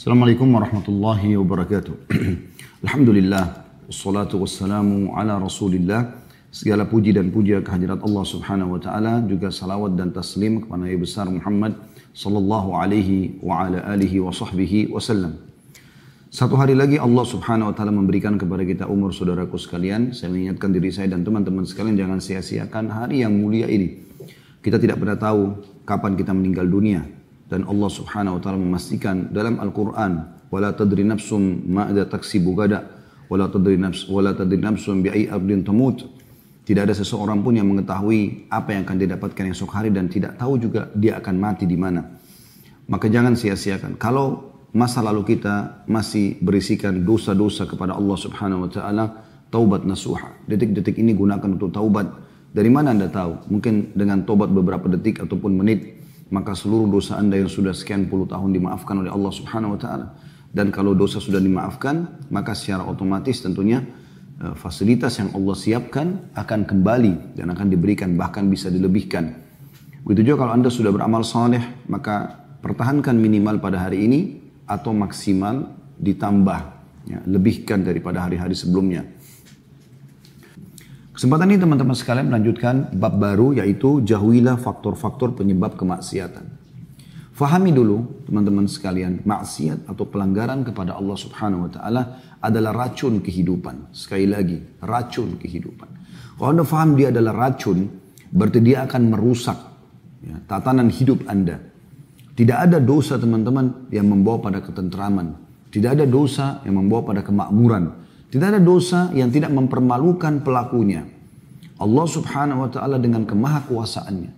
Assalamualaikum warahmatullahi wabarakatuh. Alhamdulillah, wassalatu wassalamu ala rasulillah. Segala puji dan puja kehadirat Allah subhanahu wa ta'ala. Juga salawat dan taslim kepada Nabi besar Muhammad sallallahu alaihi wa ala alihi wa sahbihi wasallam. Satu hari lagi Allah subhanahu wa ta'ala memberikan kepada kita umur saudaraku sekalian. Saya mengingatkan diri saya dan teman-teman sekalian jangan sia-siakan hari yang mulia ini. Kita tidak pernah tahu kapan kita meninggal dunia. Dan Allah subhanahu wa ta'ala memastikan dalam Al-Quran. Wala tadri nafsum ma'ada taksibu gada. Wala tadri, nafs, wala tadri nafsum bi'ai abdin tamut. Tidak ada seseorang pun yang mengetahui apa yang akan didapatkan esok hari dan tidak tahu juga dia akan mati di mana. Maka jangan sia-siakan. Kalau masa lalu kita masih berisikan dosa-dosa kepada Allah Subhanahu wa taala, taubat nasuha. Detik-detik ini gunakan untuk taubat. Dari mana Anda tahu? Mungkin dengan taubat beberapa detik ataupun menit, maka seluruh dosa Anda yang sudah sekian puluh tahun dimaafkan oleh Allah Subhanahu wa taala. Dan kalau dosa sudah dimaafkan, maka secara otomatis tentunya eh, fasilitas yang Allah siapkan akan kembali dan akan diberikan bahkan bisa dilebihkan. Begitu juga kalau Anda sudah beramal saleh, maka pertahankan minimal pada hari ini atau maksimal ditambah, ya, lebihkan daripada hari-hari sebelumnya. Kesempatan ini teman-teman sekalian melanjutkan bab baru yaitu jauhilah faktor-faktor penyebab kemaksiatan. Fahami dulu teman-teman sekalian, maksiat atau pelanggaran kepada Allah Subhanahu wa taala adalah racun kehidupan. Sekali lagi, racun kehidupan. Kalau Anda faham dia adalah racun, berarti dia akan merusak ya, tatanan hidup Anda. Tidak ada dosa teman-teman yang membawa pada ketentraman. Tidak ada dosa yang membawa pada kemakmuran. Tidak ada dosa yang tidak mempermalukan pelakunya. Allah subhanahu wa ta'ala dengan kemahakuasaannya.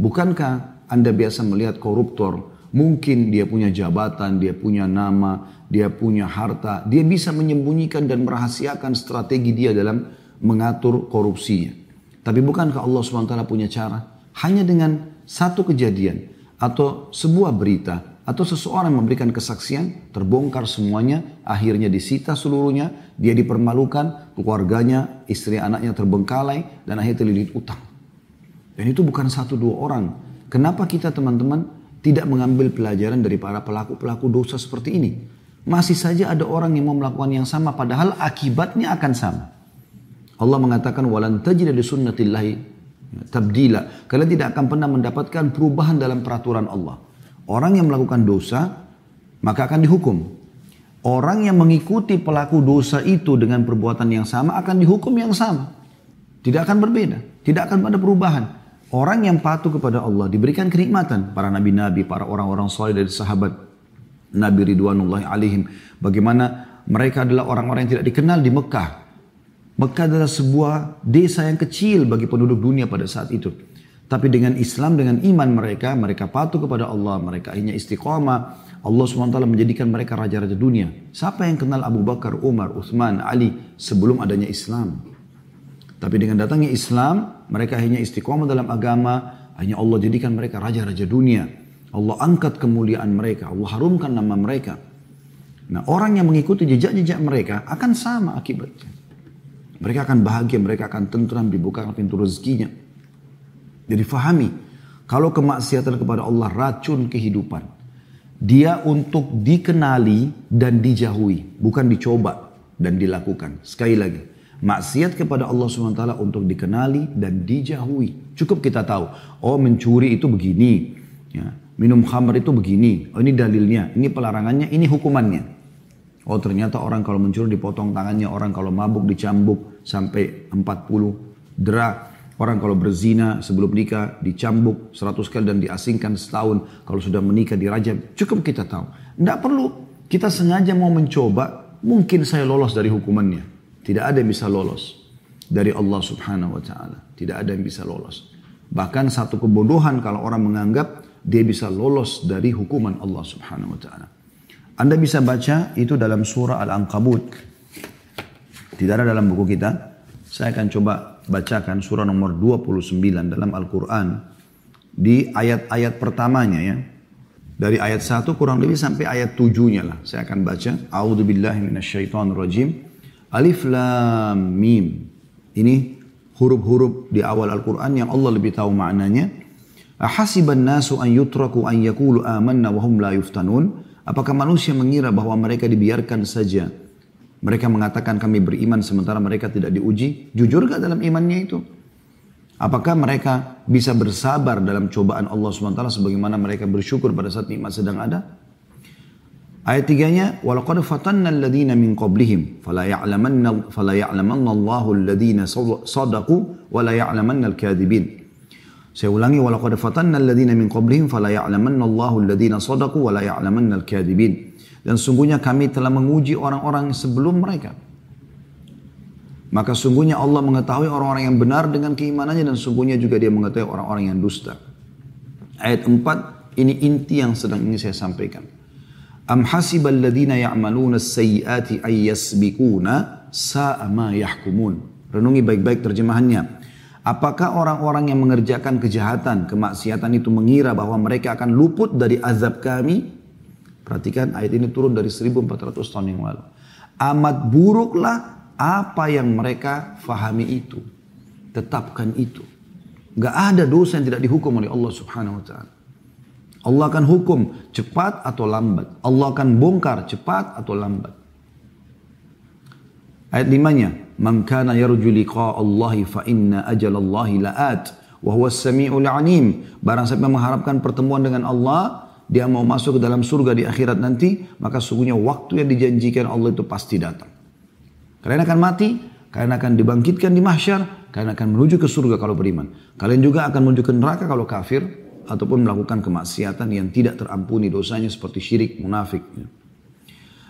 Bukankah anda biasa melihat koruptor, mungkin dia punya jabatan, dia punya nama, dia punya harta, dia bisa menyembunyikan dan merahasiakan strategi dia dalam mengatur korupsinya. Tapi bukankah Allah SWT punya cara? Hanya dengan satu kejadian, atau sebuah berita atau seseorang memberikan kesaksian terbongkar semuanya akhirnya disita seluruhnya dia dipermalukan keluarganya istri anaknya terbengkalai dan akhirnya terlilit utang dan itu bukan satu dua orang kenapa kita teman-teman tidak mengambil pelajaran dari para pelaku-pelaku dosa seperti ini masih saja ada orang yang mau melakukan yang sama padahal akibatnya akan sama Allah mengatakan walan tajida di sunnatillahi tabdila. Kalian tidak akan pernah mendapatkan perubahan dalam peraturan Allah. Orang yang melakukan dosa, maka akan dihukum. Orang yang mengikuti pelaku dosa itu dengan perbuatan yang sama akan dihukum yang sama. Tidak akan berbeda. Tidak akan ada perubahan. Orang yang patuh kepada Allah diberikan kenikmatan. Para nabi-nabi, para orang-orang soleh dari sahabat Nabi Ridwanullah alaihim. Bagaimana mereka adalah orang-orang yang tidak dikenal di Mekah. Mekah adalah sebuah desa yang kecil bagi penduduk dunia pada saat itu. Tapi dengan Islam, dengan iman mereka, mereka patuh kepada Allah, mereka akhirnya istiqamah. Allah SWT menjadikan mereka raja-raja dunia. Siapa yang kenal Abu Bakar, Umar, Uthman, Ali sebelum adanya Islam? Tapi dengan datangnya Islam, mereka akhirnya istiqamah dalam agama, hanya Allah jadikan mereka raja-raja dunia. Allah angkat kemuliaan mereka, Allah harumkan nama mereka. Nah orang yang mengikuti jejak-jejak mereka akan sama akibatnya. Mereka akan bahagia, mereka akan tentram, dibukakan pintu rezekinya. Jadi fahami, kalau kemaksiatan kepada Allah racun kehidupan, dia untuk dikenali dan dijauhi, bukan dicoba dan dilakukan. Sekali lagi, maksiat kepada Allah SWT untuk dikenali dan dijauhi. Cukup kita tahu, oh mencuri itu begini, ya, minum khamr itu begini, oh ini dalilnya, ini pelarangannya, ini hukumannya. Oh ternyata orang kalau mencuri dipotong tangannya, orang kalau mabuk dicambuk sampai 40 dera. Orang kalau berzina sebelum nikah dicambuk 100 kali dan diasingkan setahun. Kalau sudah menikah dirajam. Cukup kita tahu. Tidak perlu kita sengaja mau mencoba. Mungkin saya lolos dari hukumannya. Tidak ada yang bisa lolos dari Allah subhanahu wa ta'ala. Tidak ada yang bisa lolos. Bahkan satu kebodohan kalau orang menganggap dia bisa lolos dari hukuman Allah subhanahu wa ta'ala. Anda bisa baca itu dalam surah Al-Ankabut. Tidak ada dalam buku kita. Saya akan coba bacakan surah nomor 29 dalam Al-Quran. Di ayat-ayat pertamanya ya. Dari ayat 1 kurang lebih sampai ayat 7-nya lah. Saya akan baca. A'udhu billahi rajim. Alif lam mim. Ini huruf-huruf di awal Al-Quran yang Allah lebih tahu maknanya. Ahasiban nasu an yutraku an yakulu amanna wahum la yuftanun. Apakah manusia mengira bahwa mereka dibiarkan saja? Mereka mengatakan kami beriman sementara mereka tidak diuji. Jujur gak dalam imannya itu? Apakah mereka bisa bersabar dalam cobaan Allah SWT sebagaimana mereka bersyukur pada saat nikmat sedang ada? Ayat tiganya, وَلَقَدْ فَتَنَّ الَّذِينَ مِنْ قَبْلِهِمْ فَلَا يَعْلَمَنَّ, فلا يعلمن اللَّهُ الَّذِينَ صَدَقُوا وَلَا يَعْلَمَنَّ الْكَاذِبِينَ Saya ulangi, وَلَقَدْ فَتَنَّ الَّذِينَ مِنْ قَبْلِهِمْ فَلَا يَعْلَمَنَّ اللَّهُ الَّذِينَ صَدَقُوا وَلَا يَعْلَمَنَّ الْكَاذِبِينَ dan sungguhnya kami telah menguji orang-orang sebelum mereka. Maka sungguhnya Allah mengetahui orang-orang yang benar dengan keimanannya dan sungguhnya juga dia mengetahui orang-orang yang dusta. Ayat 4, ini inti yang sedang ini saya sampaikan. Am hasibal ladina ya'maluna sayyiati ay yasbikuna sa'a ma yahkumun. Renungi baik-baik terjemahannya. Apakah orang-orang yang mengerjakan kejahatan, kemaksiatan itu mengira bahwa mereka akan luput dari azab kami? Perhatikan ayat ini turun dari 1400 tahun yang lalu. Amat buruklah apa yang mereka fahami itu. Tetapkan itu. Gak ada dosa yang tidak dihukum oleh Allah subhanahu wa ta'ala. Allah akan hukum cepat atau lambat. Allah akan bongkar cepat atau lambat. Ayat limanya, Man kana yarju liqa Allahi fa inna ajalallahi la'at wa huwa samiul alim. Barang siapa mengharapkan pertemuan dengan Allah, dia mau masuk ke dalam surga di akhirat nanti, maka sungguhnya waktu yang dijanjikan Allah itu pasti datang. Kalian akan mati, kalian akan dibangkitkan di mahsyar, kalian akan menuju ke surga kalau beriman. Kalian juga akan menuju ke neraka kalau kafir, ataupun melakukan kemaksiatan yang tidak terampuni dosanya seperti syirik, munafik.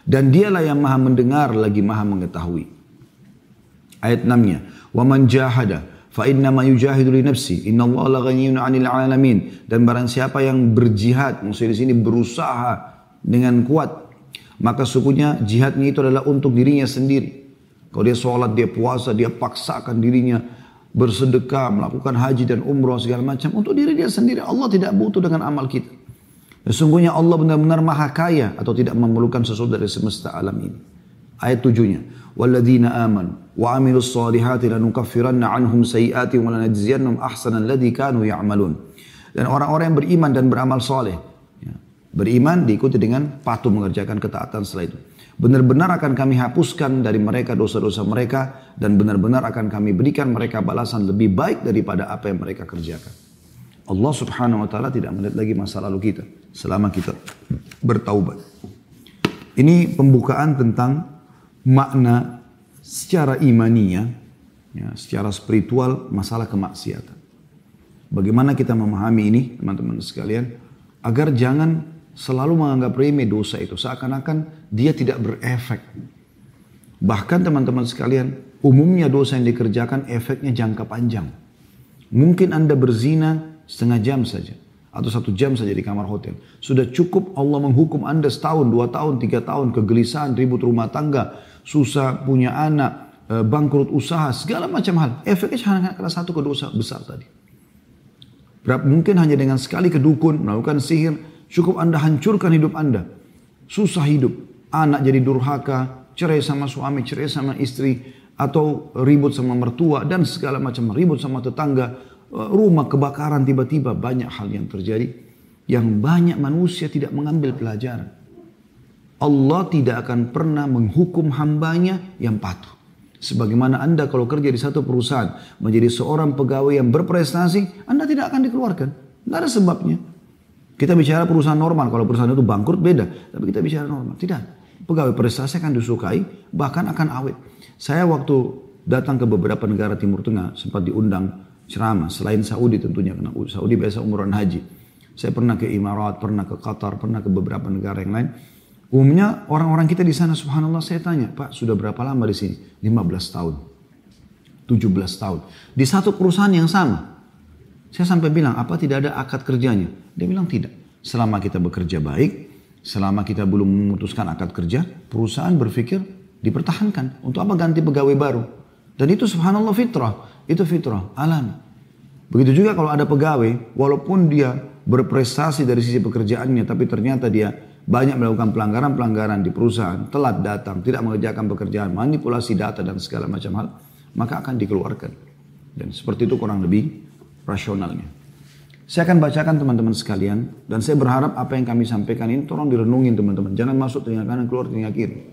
Dan dialah yang maha mendengar lagi maha mengetahui. Ayat 6-nya. وَمَنْ جَاهَدَ fa inna ma yujahidu li nafsi. Innallaha la ghaniyun 'anil 'alamin. Dan barang siapa yang berjihad maksudnya di sini berusaha dengan kuat maka sukunya jihadnya itu adalah untuk dirinya sendiri. Kalau dia sholat dia puasa dia paksakan dirinya bersedekah melakukan haji dan umroh segala macam. Untuk diri dia sendiri Allah tidak butuh dengan amal kita. Sesungguhnya Allah benar-benar maha kaya atau tidak memerlukan sesuatu dari semesta alam ini. Ayat tujuhnya. Walladzina aman wa amilus salihati lanukaffiranna anhum lanajziyannahum ahsanan ladzi kanu ya'malun. Dan orang-orang yang beriman dan beramal soleh. Ya, beriman diikuti dengan patuh mengerjakan ketaatan setelah itu. Benar-benar akan kami hapuskan dari mereka dosa-dosa mereka dan benar-benar akan kami berikan mereka balasan lebih baik daripada apa yang mereka kerjakan. Allah subhanahu wa ta'ala tidak melihat lagi masa lalu kita selama kita bertaubat. Ini pembukaan tentang makna secara imaninya, ya, secara spiritual masalah kemaksiatan. Bagaimana kita memahami ini teman-teman sekalian agar jangan selalu menganggap remeh dosa itu seakan-akan dia tidak berefek. Bahkan teman-teman sekalian, umumnya dosa yang dikerjakan efeknya jangka panjang. Mungkin Anda berzina setengah jam saja atau satu jam saja di kamar hotel. Sudah cukup Allah menghukum Anda setahun, dua tahun, tiga tahun, kegelisahan, ribut rumah tangga, susah punya anak, eh, bangkrut usaha, segala macam hal. Efeknya hanya karena satu kedosa besar tadi. Berapa, mungkin hanya dengan sekali kedukun, melakukan sihir, Cukup Anda hancurkan hidup Anda. Susah hidup. Anak jadi durhaka, cerai sama suami, cerai sama istri, atau ribut sama mertua, dan segala macam ribut sama tetangga. Eh, rumah kebakaran tiba-tiba banyak hal yang terjadi. Yang banyak manusia tidak mengambil pelajaran. Allah tidak akan pernah menghukum hambanya yang patuh. Sebagaimana Anda kalau kerja di satu perusahaan menjadi seorang pegawai yang berprestasi, Anda tidak akan dikeluarkan. Tidak ada sebabnya. Kita bicara perusahaan normal, kalau perusahaan itu bangkrut beda. Tapi kita bicara normal, tidak. Pegawai prestasi akan disukai, bahkan akan awet. Saya waktu datang ke beberapa negara Timur Tengah, sempat diundang ceramah, selain Saudi tentunya, karena Saudi biasa umroh haji. Saya pernah ke Emirat, pernah ke Qatar, pernah ke beberapa negara yang lain. Umumnya orang-orang kita di sana, subhanallah saya tanya, Pak sudah berapa lama di sini? 15 tahun. 17 tahun. Di satu perusahaan yang sama. Saya sampai bilang, apa tidak ada akad kerjanya? Dia bilang tidak. Selama kita bekerja baik, selama kita belum memutuskan akad kerja, perusahaan berpikir dipertahankan. Untuk apa ganti pegawai baru? Dan itu subhanallah fitrah. Itu fitrah, alam. Begitu juga kalau ada pegawai, walaupun dia berprestasi dari sisi pekerjaannya, tapi ternyata dia banyak melakukan pelanggaran-pelanggaran di perusahaan, telat datang, tidak mengerjakan pekerjaan, manipulasi data dan segala macam hal, maka akan dikeluarkan. Dan seperti itu kurang lebih rasionalnya. Saya akan bacakan teman-teman sekalian dan saya berharap apa yang kami sampaikan ini tolong direnungin teman-teman. Jangan masuk telinga kanan keluar telinga kiri.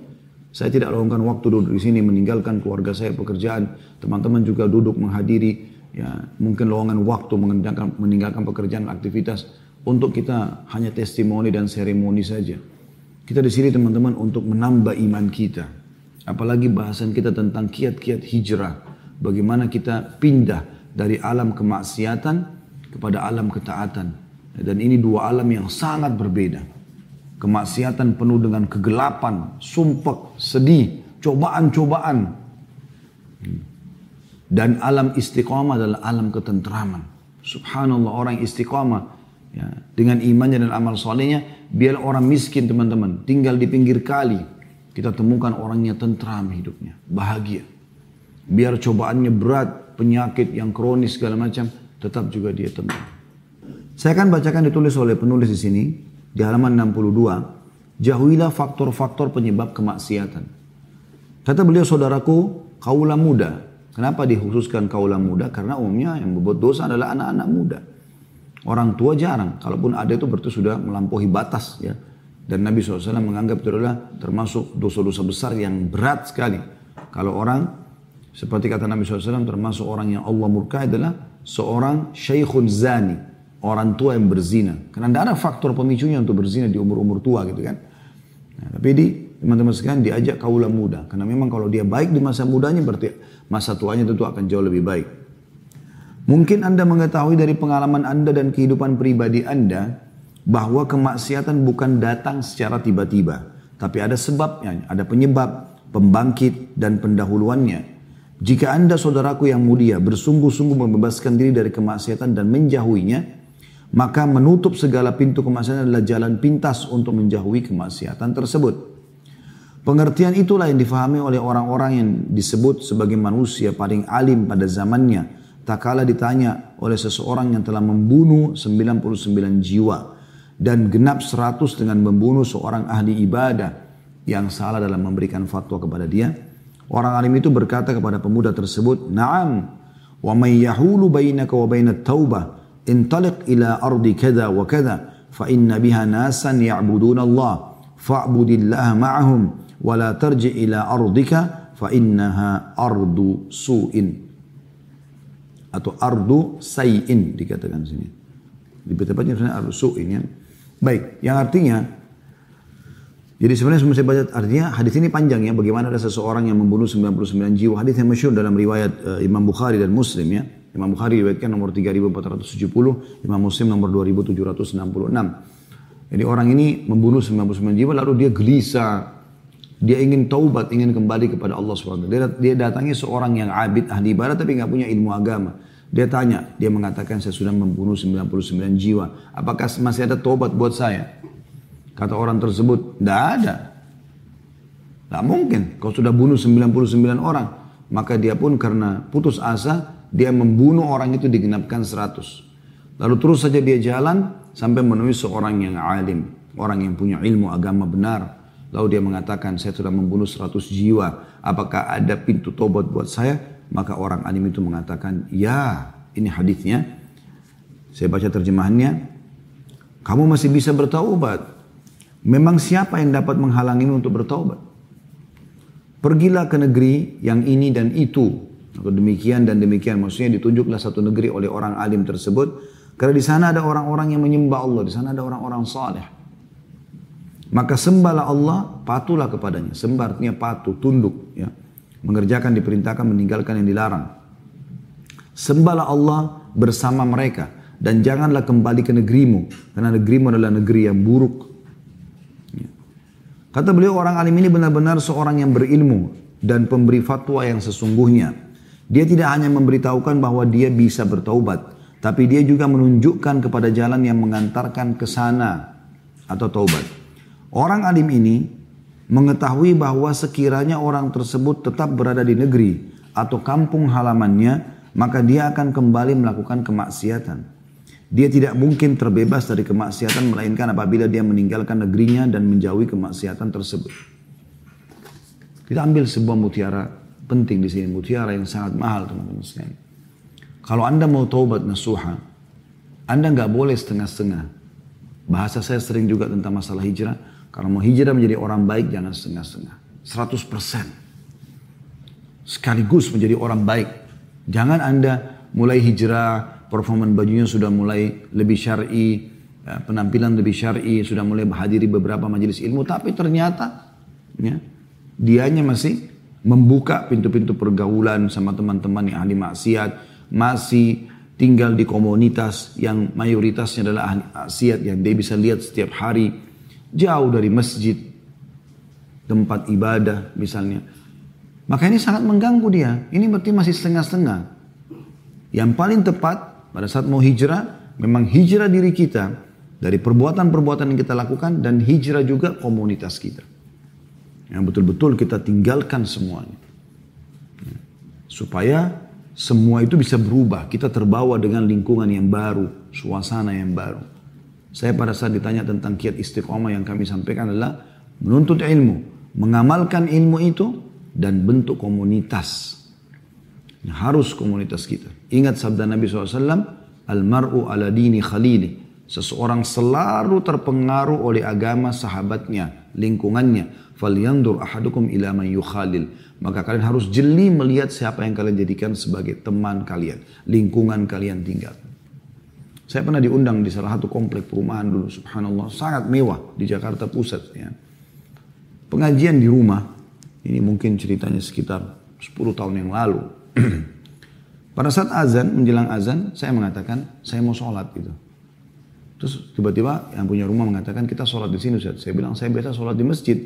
Saya tidak lakukan waktu duduk di sini meninggalkan keluarga saya pekerjaan. Teman-teman juga duduk menghadiri ya mungkin lowongan waktu meninggalkan, meninggalkan pekerjaan aktivitas untuk kita hanya testimoni dan seremoni saja. Kita di sini teman-teman untuk menambah iman kita. Apalagi bahasan kita tentang kiat-kiat hijrah. Bagaimana kita pindah dari alam kemaksiatan kepada alam ketaatan. Dan ini dua alam yang sangat berbeda. Kemaksiatan penuh dengan kegelapan, sumpah, sedih, cobaan-cobaan. Dan alam istiqamah adalah alam ketentraman. Subhanallah orang istiqamah ya, dengan imannya dan amal solehnya biar orang miskin teman-teman tinggal di pinggir kali kita temukan orangnya tentram hidupnya bahagia biar cobaannya berat penyakit yang kronis segala macam tetap juga dia tenang. Saya akan bacakan ditulis oleh penulis di sini di halaman 62. Jauhilah faktor-faktor penyebab kemaksiatan. Kata beliau saudaraku, kaulah muda. Kenapa dikhususkan kaulah muda? Karena umumnya yang membuat dosa adalah anak-anak muda. Orang tua jarang. Kalaupun ada itu berarti sudah melampaui batas ya. Dan Nabi SAW menganggap itu adalah termasuk dosa-dosa besar yang berat sekali. Kalau orang seperti kata Nabi SAW termasuk orang yang Allah murka adalah seorang syekhun zani, orang tua yang berzina. Karena tidak ada faktor pemicunya untuk berzina di umur-umur tua gitu kan. Nah, tapi di teman-teman sekalian diajak kaulah muda. Karena memang kalau dia baik di masa mudanya berarti masa tuanya tentu akan jauh lebih baik. Mungkin Anda mengetahui dari pengalaman Anda dan kehidupan pribadi Anda bahwa kemaksiatan bukan datang secara tiba-tiba. Tapi ada sebabnya, ada penyebab, pembangkit, dan pendahuluannya. Jika anda saudaraku yang mulia bersungguh-sungguh membebaskan diri dari kemaksiatan dan menjauhinya, maka menutup segala pintu kemaksiatan adalah jalan pintas untuk menjauhi kemaksiatan tersebut. Pengertian itulah yang difahami oleh orang-orang yang disebut sebagai manusia paling alim pada zamannya. Tak kala ditanya oleh seseorang yang telah membunuh 99 jiwa dan genap 100 dengan membunuh seorang ahli ibadah yang salah dalam memberikan fatwa kepada dia. Orang alim itu berkata kepada pemuda tersebut, "Na'am, wa may yahulu bainaka wa bainat taubah, intaliq ila ardi kada wa kada, fa inna biha nasan ya'buduna Allah, fa'budillaha ma'ahum, wa la tarji ila ardika, fa innaha ardu su'in." Atau ardu sayin dikatakan sini. Di tepatnya sebenarnya ardu su'in ya. Baik, yang artinya jadi sebenarnya sebelum saya baca artinya hadis ini panjang ya bagaimana ada seseorang yang membunuh 99 jiwa. Hadis yang masyhur dalam riwayat uh, Imam Bukhari dan Muslim ya. Imam Bukhari riwayatkan nomor 3470, Imam Muslim nomor 2766. Jadi orang ini membunuh 99 jiwa lalu dia gelisah. Dia ingin taubat, ingin kembali kepada Allah SWT. Dia, dia datangi seorang yang abid ahli ibadah tapi nggak punya ilmu agama. Dia tanya, dia mengatakan saya sudah membunuh 99 jiwa. Apakah masih ada taubat buat saya? Kata orang tersebut, tidak ada. Tidak mungkin. Kau sudah bunuh 99 orang. Maka dia pun karena putus asa, dia membunuh orang itu digenapkan 100. Lalu terus saja dia jalan sampai menemui seorang yang alim. Orang yang punya ilmu agama benar. Lalu dia mengatakan, saya sudah membunuh 100 jiwa. Apakah ada pintu tobat buat saya? Maka orang alim itu mengatakan, ya ini hadisnya. Saya baca terjemahannya. Kamu masih bisa bertaubat. Memang siapa yang dapat menghalangimu untuk bertobat? Pergilah ke negeri yang ini dan itu. Demikian dan demikian. Maksudnya ditunjuklah satu negeri oleh orang alim tersebut. Karena di sana ada orang-orang yang menyembah Allah. Di sana ada orang-orang saleh. Maka sembahlah Allah, patulah kepadanya. Sembah artinya patuh, tunduk. Ya. Mengerjakan, diperintahkan, meninggalkan yang dilarang. Sembahlah Allah bersama mereka. Dan janganlah kembali ke negerimu. Karena negerimu adalah negeri yang buruk Kata beliau orang alim ini benar-benar seorang yang berilmu dan pemberi fatwa yang sesungguhnya. Dia tidak hanya memberitahukan bahwa dia bisa bertaubat, tapi dia juga menunjukkan kepada jalan yang mengantarkan ke sana atau taubat. Orang alim ini mengetahui bahwa sekiranya orang tersebut tetap berada di negeri atau kampung halamannya, maka dia akan kembali melakukan kemaksiatan. Dia tidak mungkin terbebas dari kemaksiatan melainkan apabila dia meninggalkan negerinya dan menjauhi kemaksiatan tersebut. Kita ambil sebuah mutiara penting di sini, mutiara yang sangat mahal teman-teman sekalian. Kalau Anda mau taubat nasuha, Anda nggak boleh setengah-setengah. Bahasa saya sering juga tentang masalah hijrah. Kalau mau hijrah menjadi orang baik jangan setengah-setengah. 100%. Sekaligus menjadi orang baik. Jangan Anda mulai hijrah, performan bajunya sudah mulai lebih syar'i, ya, penampilan lebih syar'i, sudah mulai menghadiri beberapa majelis ilmu, tapi ternyata ya, dianya masih membuka pintu-pintu pergaulan sama teman-teman yang ahli maksiat, masih tinggal di komunitas yang mayoritasnya adalah ahli maksiat yang dia bisa lihat setiap hari, jauh dari masjid, tempat ibadah misalnya. Maka ini sangat mengganggu dia. Ini berarti masih setengah-setengah. Yang paling tepat pada saat mau hijrah, memang hijrah diri kita dari perbuatan-perbuatan yang kita lakukan dan hijrah juga komunitas kita. Yang betul-betul kita tinggalkan semuanya. Supaya semua itu bisa berubah. Kita terbawa dengan lingkungan yang baru, suasana yang baru. Saya pada saat ditanya tentang kiat istiqomah yang kami sampaikan adalah menuntut ilmu, mengamalkan ilmu itu dan bentuk komunitas. Harus komunitas kita. Ingat sabda Nabi SAW, Al-mar'u ala dini khalili. Seseorang selalu terpengaruh oleh agama sahabatnya, lingkungannya. Falyandur ahadukum ila man yukhalil. Maka kalian harus jeli melihat siapa yang kalian jadikan sebagai teman kalian. Lingkungan kalian tinggal. Saya pernah diundang di salah satu komplek perumahan dulu. Subhanallah. Sangat mewah di Jakarta Pusat. Ya. Pengajian di rumah. Ini mungkin ceritanya sekitar 10 tahun yang lalu. Pada saat azan, menjelang azan, saya mengatakan, saya mau sholat gitu. Terus tiba-tiba yang punya rumah mengatakan, kita sholat di sini Ustaz. Saya bilang, saya biasa sholat di masjid.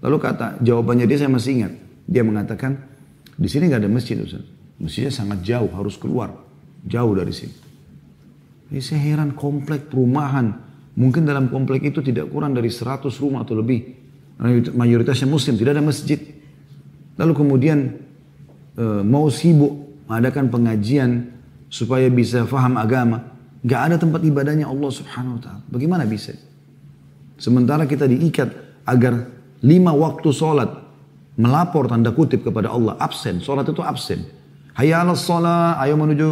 Lalu kata jawabannya dia saya masih ingat. Dia mengatakan di sini nggak ada masjid Ustaz. Masjidnya sangat jauh harus keluar. Jauh dari sini. Jadi saya heran komplek perumahan. Mungkin dalam komplek itu tidak kurang dari 100 rumah atau lebih. Mayoritasnya muslim, tidak ada masjid. Lalu kemudian e, mau sibuk mengadakan pengajian supaya bisa faham agama. Gak ada tempat ibadahnya Allah subhanahu wa ta'ala. Bagaimana bisa? Sementara kita diikat agar lima waktu sholat melapor tanda kutip kepada Allah absen sholat itu absen hayya ala sholat ayo menuju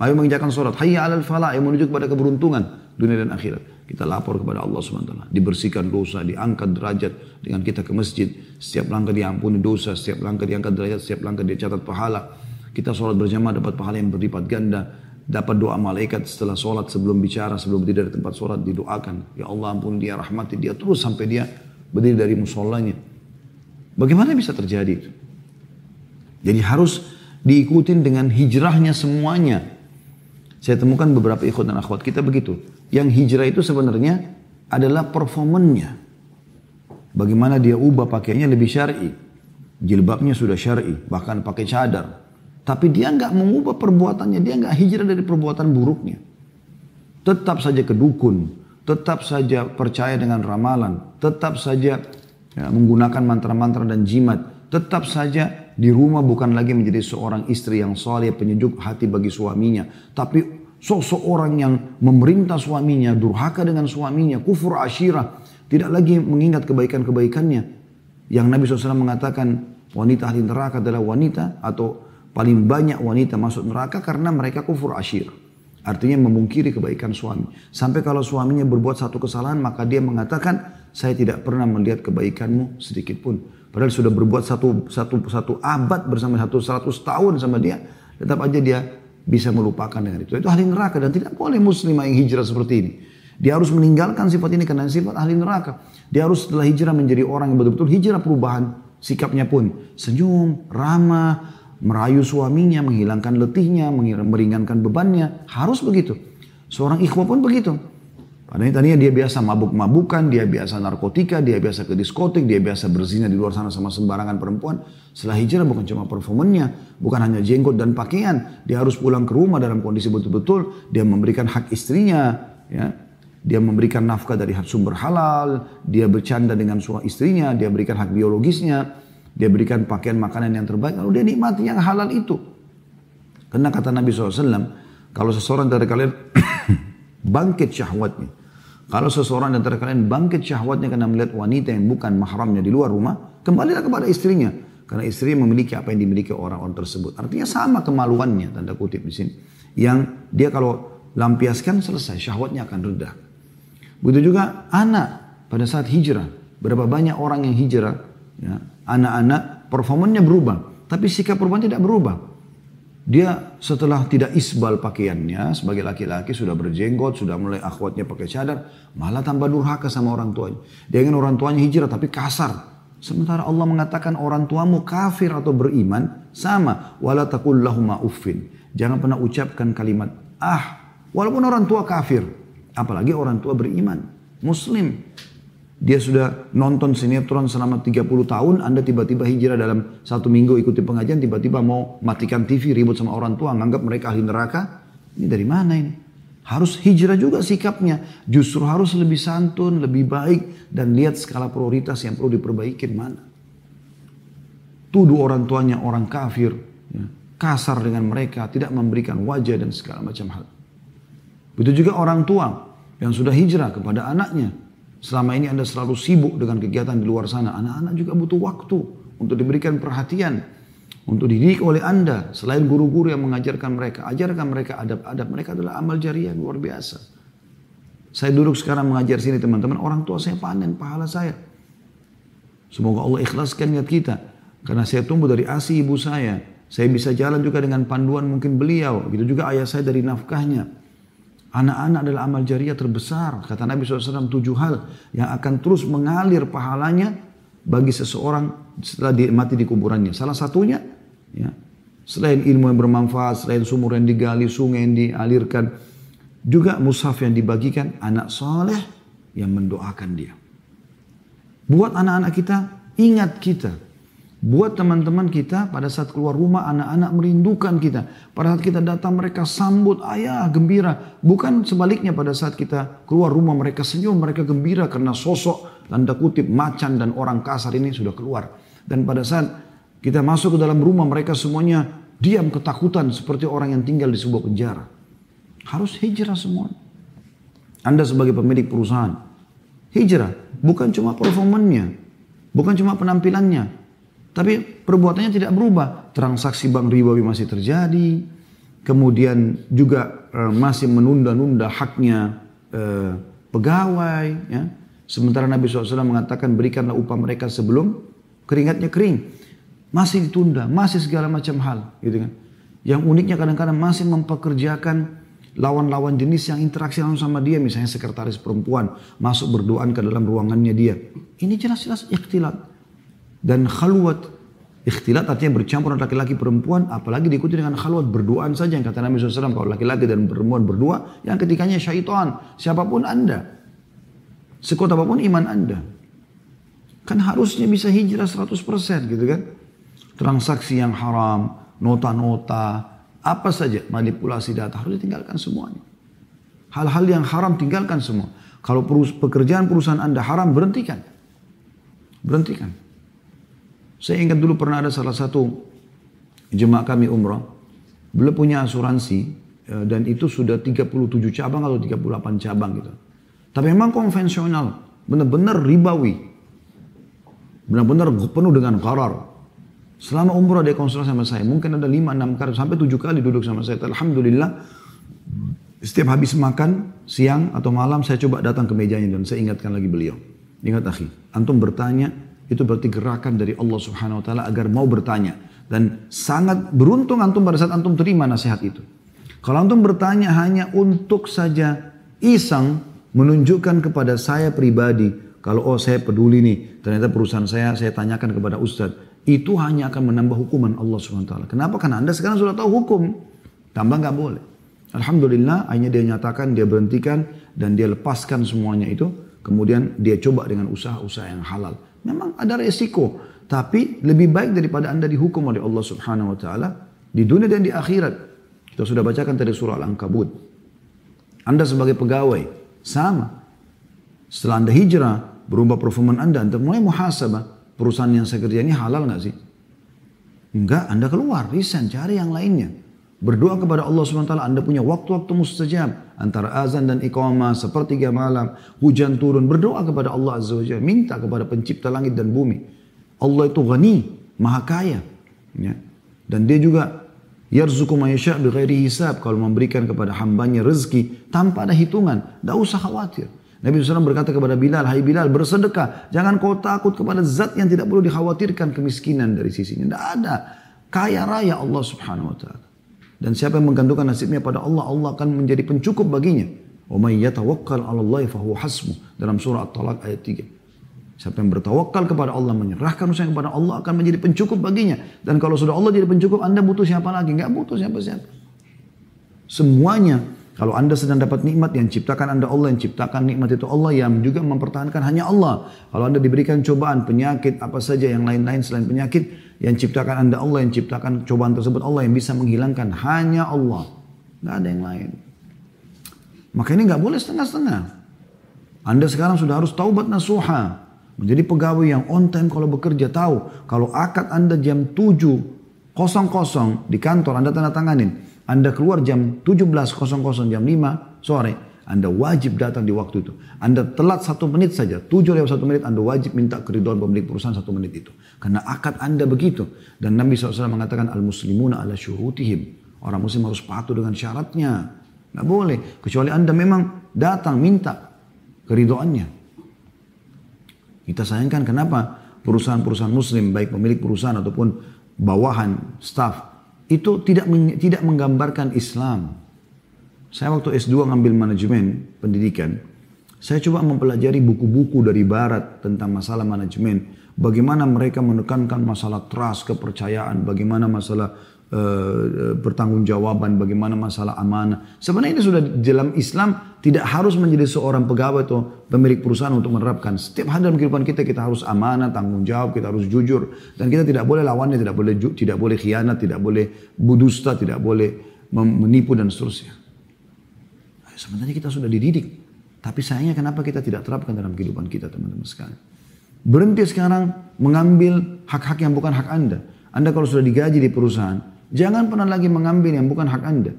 ayo mengerjakan sholat hayya ala falah ayo menuju kepada keberuntungan dunia dan akhirat. Kita lapor kepada Allah SWT dibersihkan dosa diangkat derajat dengan kita ke masjid. Setiap langkah diampuni dosa setiap langkah diangkat derajat setiap langkah dicatat pahala. Kita sholat berjamaah dapat pahala yang berlipat ganda. Dapat doa malaikat setelah sholat sebelum bicara sebelum berdiri dari tempat sholat didoakan. Ya Allah ampun dia rahmati dia terus sampai dia berdiri dari musolanya. Bagaimana bisa terjadi? Jadi harus diikutin dengan hijrahnya semuanya. Saya temukan beberapa ikhwan dan akhwat kita begitu. Yang hijrah itu sebenarnya adalah performannya. Bagaimana dia ubah pakaiannya lebih syar'i. Jilbabnya sudah syar'i, bahkan pakai cadar. Tapi dia nggak mengubah perbuatannya, dia nggak hijrah dari perbuatan buruknya. Tetap saja kedukun, tetap saja percaya dengan ramalan, tetap saja ya, menggunakan mantra-mantra dan jimat, tetap saja di rumah bukan lagi menjadi seorang istri yang soleh, penyejuk hati bagi suaminya, tapi sosok orang yang memerintah suaminya, durhaka dengan suaminya, kufur asyirah, tidak lagi mengingat kebaikan-kebaikannya. Yang Nabi SAW mengatakan wanita ahli neraka adalah wanita atau paling banyak wanita masuk neraka karena mereka kufur asyirah. Artinya memungkiri kebaikan suami. Sampai kalau suaminya berbuat satu kesalahan maka dia mengatakan saya tidak pernah melihat kebaikanmu sedikit pun. Padahal sudah berbuat satu, satu, satu abad bersama satu seratus tahun sama dia. Tetap aja dia bisa melupakan dengan itu. Itu ahli neraka dan tidak boleh muslimah yang hijrah seperti ini. Dia harus meninggalkan sifat ini karena sifat ahli neraka. Dia harus setelah hijrah menjadi orang yang betul-betul hijrah perubahan sikapnya pun. Senyum, ramah, merayu suaminya, menghilangkan letihnya, meringankan bebannya. Harus begitu. Seorang ikhwah pun begitu. Padahal tadinya dia biasa mabuk-mabukan, dia biasa narkotika, dia biasa ke diskotik, dia biasa berzina di luar sana sama sembarangan perempuan. Setelah hijrah bukan cuma performennya, bukan hanya jenggot dan pakaian. Dia harus pulang ke rumah dalam kondisi betul-betul, dia memberikan hak istrinya, ya. Dia memberikan nafkah dari sumber halal, dia bercanda dengan suami istrinya, dia berikan hak biologisnya, dia berikan pakaian makanan yang terbaik, lalu dia nikmati yang halal itu. Karena kata Nabi SAW, kalau seseorang dari kalian bangkit syahwatnya, kalau seseorang dari kalian bangkit syahwatnya karena melihat wanita yang bukan mahramnya di luar rumah, kembalilah kepada istrinya. Karena istri memiliki apa yang dimiliki orang-orang tersebut. Artinya sama kemaluannya, tanda kutip di sini. Yang dia kalau lampiaskan selesai, syahwatnya akan reda. Begitu juga anak pada saat hijrah. Berapa banyak orang yang hijrah, ya, anak-anak performanya berubah, tapi sikap perempuan tidak berubah. Dia setelah tidak isbal pakaiannya sebagai laki-laki sudah berjenggot, sudah mulai akhwatnya pakai cadar, malah tambah durhaka sama orang tuanya. Dia ingin orang tuanya hijrah tapi kasar. Sementara Allah mengatakan orang tuamu kafir atau beriman sama wala taqul uffin. Jangan pernah ucapkan kalimat ah walaupun orang tua kafir, apalagi orang tua beriman, muslim. Dia sudah nonton sinetron selama 30 tahun, Anda tiba-tiba hijrah dalam satu minggu ikuti pengajian, tiba-tiba mau matikan TV, ribut sama orang tua, nganggap mereka ahli neraka. Ini dari mana ini? Harus hijrah juga sikapnya. Justru harus lebih santun, lebih baik, dan lihat skala prioritas yang perlu diperbaikin mana. Tuduh orang tuanya orang kafir, ya, kasar dengan mereka, tidak memberikan wajah dan segala macam hal. Begitu juga orang tua yang sudah hijrah kepada anaknya, Selama ini Anda selalu sibuk dengan kegiatan di luar sana. Anak-anak juga butuh waktu untuk diberikan perhatian. Untuk dididik oleh Anda. Selain guru-guru yang mengajarkan mereka. Ajarkan mereka adab-adab. Mereka adalah amal jariah luar biasa. Saya duduk sekarang mengajar sini teman-teman. Orang tua saya panen pahala saya. Semoga Allah ikhlaskan niat kita. Karena saya tumbuh dari asi ibu saya. Saya bisa jalan juga dengan panduan mungkin beliau. Gitu juga ayah saya dari nafkahnya. Anak-anak adalah amal jariah terbesar. Kata Nabi SAW tujuh hal yang akan terus mengalir pahalanya bagi seseorang setelah mati di kuburannya. Salah satunya, ya, selain ilmu yang bermanfaat, selain sumur yang digali, sungai yang dialirkan, juga mushaf yang dibagikan, anak soleh yang mendoakan dia. Buat anak-anak kita, ingat kita. Buat teman-teman kita pada saat keluar rumah anak-anak merindukan kita. Pada saat kita datang mereka sambut ayah gembira. Bukan sebaliknya pada saat kita keluar rumah mereka senyum mereka gembira karena sosok tanda kutip macan dan orang kasar ini sudah keluar. Dan pada saat kita masuk ke dalam rumah mereka semuanya diam ketakutan seperti orang yang tinggal di sebuah penjara. Harus hijrah semua. Anda sebagai pemilik perusahaan. Hijrah bukan cuma performannya. Bukan cuma penampilannya tapi perbuatannya tidak berubah. Transaksi bank ribawi masih terjadi. Kemudian juga e, masih menunda-nunda haknya e, pegawai. Ya. Sementara Nabi SAW mengatakan berikanlah upah mereka sebelum keringatnya kering. Masih ditunda, masih segala macam hal. Gitu kan. Yang uniknya kadang-kadang masih mempekerjakan lawan-lawan jenis yang interaksi langsung sama dia. Misalnya sekretaris perempuan masuk berdoaan ke dalam ruangannya dia. Ini jelas-jelas ikhtilat dan khalwat. Ikhtilat artinya bercampur laki-laki perempuan, apalagi diikuti dengan khalwat berduaan saja yang kata Nabi SAW kalau laki-laki dan perempuan berdua, yang ketiganya syaitan, siapa pun anda, sekuat apa pun iman anda, kan harusnya bisa hijrah 100% gitu kan, transaksi yang haram, nota-nota, apa saja manipulasi data harus ditinggalkan semuanya. Hal-hal yang haram tinggalkan semua. Kalau pekerjaan perusahaan anda haram berhentikan, berhentikan. Saya ingat dulu pernah ada salah satu jemaah kami umrah. Beliau punya asuransi eh, dan itu sudah 37 cabang atau 38 cabang gitu. Tapi memang konvensional, benar-benar ribawi. Benar-benar penuh dengan karar. Selama umrah dia konsultasi sama saya, mungkin ada 5-6 kali, sampai 7 kali duduk sama saya. Alhamdulillah, setiap habis makan, siang atau malam, saya coba datang ke mejanya dan saya ingatkan lagi beliau. Ingat akhi, antum bertanya itu berarti gerakan dari Allah Subhanahu wa taala agar mau bertanya dan sangat beruntung antum pada saat antum terima nasihat itu. Kalau antum bertanya hanya untuk saja iseng menunjukkan kepada saya pribadi kalau oh saya peduli nih ternyata perusahaan saya saya tanyakan kepada ustadz itu hanya akan menambah hukuman Allah Subhanahu wa taala. Kenapa? Karena Anda sekarang sudah tahu hukum. Tambah nggak boleh. Alhamdulillah akhirnya dia nyatakan, dia berhentikan dan dia lepaskan semuanya itu. Kemudian dia coba dengan usaha-usaha yang halal. Memang ada resiko. Tapi lebih baik daripada anda dihukum oleh Allah subhanahu wa ta'ala. Di dunia dan di akhirat. Kita sudah bacakan tadi surah Al-Ankabut. Anda sebagai pegawai. Sama. Setelah anda hijrah. Berubah performa anda. Anda mulai muhasabah. Perusahaan yang saya kerja ini halal nggak sih? Enggak, anda keluar. Resign, cari yang lainnya. Berdoa kepada Allah SWT, Anda punya waktu-waktu mustajab. Antara azan dan iqamah, sepertiga malam, hujan turun. Berdoa kepada Allah Azza wa Minta kepada pencipta langit dan bumi. Allah itu ghani, maha kaya. Ya. Dan dia juga Yarzuku mayasya bighairi hisab. Kalau memberikan kepada hambanya rezeki tanpa ada hitungan. Tidak usah khawatir. Nabi SAW berkata kepada Bilal, Hai Bilal bersedekah. Jangan kau takut kepada zat yang tidak perlu dikhawatirkan kemiskinan dari sisinya. Tidak ada. Kaya raya Allah subhanahu wa ta'ala. Dan siapa yang menggantungkan nasibnya pada Allah, Allah akan menjadi pencukup baginya. Wa may yatawakkal 'ala Allah fahuwa hasbuh. Dalam surah At-Talaq ayat 3. Siapa yang bertawakal kepada Allah, menyerahkan usaha kepada Allah akan menjadi pencukup baginya. Dan kalau sudah Allah jadi pencukup, Anda butuh siapa lagi? Enggak butuh siapa-siapa. Semuanya kalau Anda sedang dapat nikmat yang ciptakan Anda Allah, yang ciptakan nikmat itu Allah, yang juga mempertahankan hanya Allah. Kalau Anda diberikan cobaan, penyakit, apa saja yang lain-lain selain penyakit, yang ciptakan Anda Allah, yang ciptakan cobaan tersebut Allah, yang bisa menghilangkan hanya Allah. Nggak ada yang lain. Maka ini nggak boleh setengah-setengah. Anda sekarang sudah harus taubat nasuha. Menjadi pegawai yang on time kalau bekerja tahu. Kalau akad Anda jam 7.00 di kantor Anda tanda tanganin. Anda keluar jam 17.00 jam 5 sore, Anda wajib datang di waktu itu. Anda telat satu menit saja, tujuh lewat satu menit, Anda wajib minta keriduan pemilik perusahaan satu menit itu. Karena akad Anda begitu. Dan Nabi SAW mengatakan, Al-Muslimuna ala syurutihim. Orang muslim harus patuh dengan syaratnya. Nggak boleh. Kecuali Anda memang datang minta keridoannya. Kita sayangkan kenapa perusahaan-perusahaan muslim, baik pemilik perusahaan ataupun bawahan, staff, itu tidak tidak menggambarkan Islam. Saya waktu S2 ngambil manajemen pendidikan, saya coba mempelajari buku-buku dari barat tentang masalah manajemen, bagaimana mereka menekankan masalah trust, kepercayaan, bagaimana masalah uh, pertanggungjawaban, bagaimana masalah amanah. Sebenarnya ini sudah dalam Islam tidak harus menjadi seorang pegawai atau pemilik perusahaan untuk menerapkan. Setiap hari dalam kehidupan kita kita harus amanah, tanggung jawab, kita harus jujur dan kita tidak boleh lawannya, tidak boleh tidak boleh khianat, tidak boleh budusta, tidak boleh menipu dan seterusnya. Sebenarnya kita sudah dididik. Tapi sayangnya kenapa kita tidak terapkan dalam kehidupan kita teman-teman sekalian. Berhenti sekarang mengambil hak-hak yang bukan hak Anda. Anda kalau sudah digaji di perusahaan, Jangan pernah lagi mengambil yang bukan hak Anda.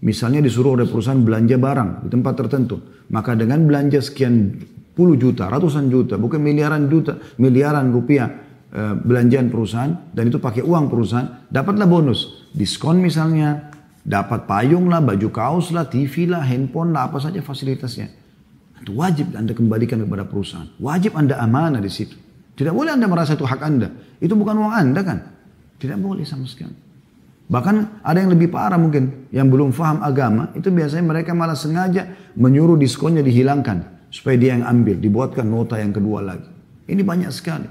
Misalnya disuruh oleh perusahaan belanja barang di tempat tertentu. Maka dengan belanja sekian puluh juta, ratusan juta, bukan miliaran juta, miliaran rupiah e, belanjaan perusahaan dan itu pakai uang perusahaan, dapatlah bonus. Diskon misalnya, dapat payung lah, baju kaos lah, TV lah, handphone lah, apa saja fasilitasnya. Itu wajib Anda kembalikan kepada perusahaan. Wajib Anda amanah di situ. Tidak boleh Anda merasa itu hak Anda. Itu bukan uang Anda kan. Tidak boleh sama sekali. Bahkan ada yang lebih parah mungkin, yang belum faham agama, itu biasanya mereka malah sengaja menyuruh diskonnya dihilangkan. Supaya dia yang ambil, dibuatkan nota yang kedua lagi. Ini banyak sekali.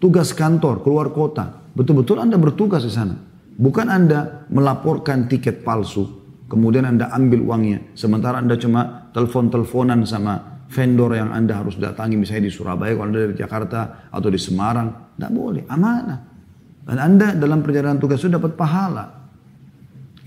Tugas kantor, keluar kota. Betul-betul Anda bertugas di sana. Bukan Anda melaporkan tiket palsu, kemudian Anda ambil uangnya. Sementara Anda cuma telepon-teleponan sama vendor yang Anda harus datangi misalnya di Surabaya, kalau Anda dari Jakarta atau di Semarang. Tidak boleh, amanah. Dan Anda dalam perjalanan tugas itu dapat pahala.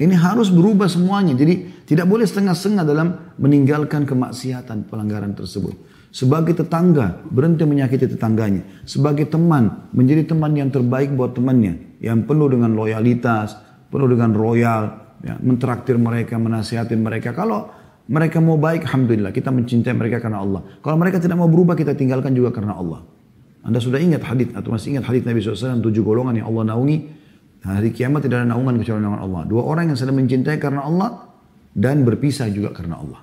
Ini harus berubah semuanya. Jadi tidak boleh setengah-setengah dalam meninggalkan kemaksiatan pelanggaran tersebut. Sebagai tetangga, berhenti menyakiti tetangganya. Sebagai teman, menjadi teman yang terbaik buat temannya. Yang penuh dengan loyalitas, penuh dengan royal. Ya, mentraktir mereka, menasihati mereka. Kalau mereka mau baik, Alhamdulillah. Kita mencintai mereka karena Allah. Kalau mereka tidak mau berubah, kita tinggalkan juga karena Allah. Anda sudah ingat hadis atau masih ingat hadis Nabi SAW tujuh golongan yang Allah naungi Hari kiamat tidak ada naungan kecuali naungan Allah. Dua orang yang saling mencintai karena Allah dan berpisah juga karena Allah.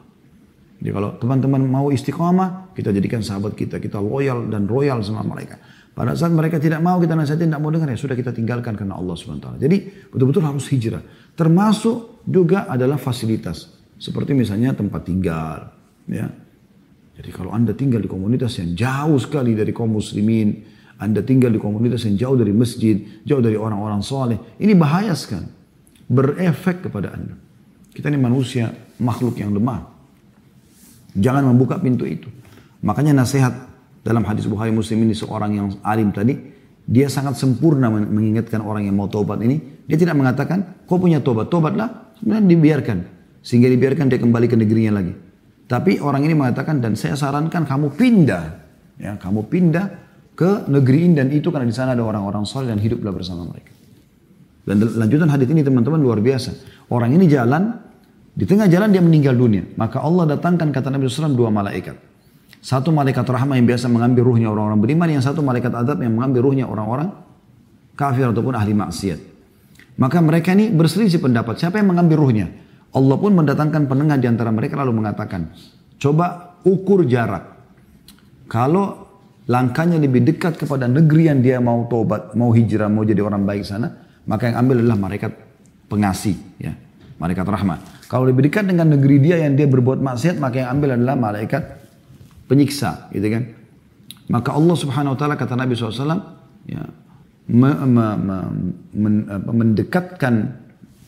Jadi kalau teman-teman mau istiqomah, kita jadikan sahabat kita, kita loyal dan royal sama mereka. Pada saat mereka tidak mau kita nasihatin, tidak mau dengar ya sudah kita tinggalkan karena Allah SWT. Jadi betul-betul harus hijrah. Termasuk juga adalah fasilitas. Seperti misalnya tempat tinggal. Ya. Jadi kalau anda tinggal di komunitas yang jauh sekali dari kaum muslimin, anda tinggal di komunitas yang jauh dari masjid, jauh dari orang-orang soleh. Ini bahaya sekali. Berefek kepada Anda. Kita ini manusia, makhluk yang lemah. Jangan membuka pintu itu. Makanya nasihat dalam hadis Bukhari Muslim ini seorang yang alim tadi, dia sangat sempurna mengingatkan orang yang mau tobat ini. Dia tidak mengatakan, kau punya tobat, tobatlah. Sebenarnya dibiarkan. Sehingga dibiarkan dia kembali ke negerinya lagi. Tapi orang ini mengatakan, dan saya sarankan kamu pindah. Ya, kamu pindah ke negeri ini dan itu karena di sana ada orang-orang soleh dan hiduplah bersama mereka. Dan lanjutan hadis ini teman-teman luar biasa. Orang ini jalan, di tengah jalan dia meninggal dunia. Maka Allah datangkan kata Nabi SAW dua malaikat. Satu malaikat rahmah yang biasa mengambil ruhnya orang-orang beriman, yang satu malaikat adab yang mengambil ruhnya orang-orang kafir ataupun ahli maksiat. Maka mereka ini berselisih pendapat. Siapa yang mengambil ruhnya? Allah pun mendatangkan penengah di antara mereka lalu mengatakan, coba ukur jarak. Kalau langkahnya lebih dekat kepada negeri yang dia mau tobat, mau hijrah, mau jadi orang baik sana, maka yang ambil adalah malaikat pengasih, ya, malaikat rahmat. Kalau lebih dekat dengan negeri dia yang dia berbuat maksiat, maka yang ambil adalah malaikat penyiksa, gitu kan? Maka Allah Subhanahu Wa Taala kata Nabi SAW, ya, me, me, me, men, mendekatkan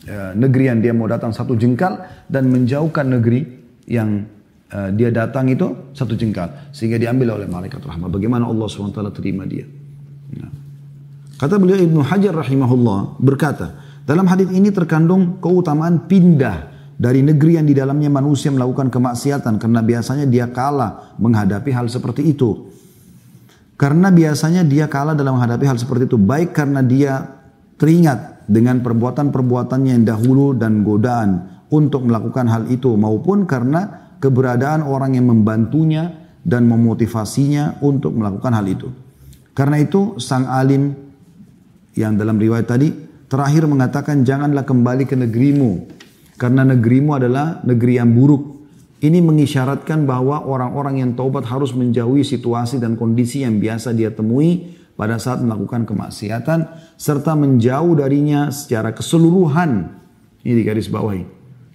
uh, negeri yang dia mau datang satu jengkal dan menjauhkan negeri yang uh, dia datang itu satu jengkal sehingga diambil oleh malaikat rahmat. Bagaimana Allah swt terima dia? Ya. Kata beliau Ibnu Hajar rahimahullah berkata, dalam hadis ini terkandung keutamaan pindah dari negeri yang di dalamnya manusia melakukan kemaksiatan karena biasanya dia kalah menghadapi hal seperti itu. Karena biasanya dia kalah dalam menghadapi hal seperti itu. Baik karena dia teringat dengan perbuatan-perbuatannya yang dahulu dan godaan untuk melakukan hal itu. Maupun karena keberadaan orang yang membantunya dan memotivasinya untuk melakukan hal itu. Karena itu sang alim yang dalam riwayat tadi terakhir mengatakan janganlah kembali ke negerimu. Karena negerimu adalah negeri yang buruk ini mengisyaratkan bahwa orang-orang yang taubat harus menjauhi situasi dan kondisi yang biasa dia temui pada saat melakukan kemaksiatan serta menjauh darinya secara keseluruhan. Ini di garis bawahi.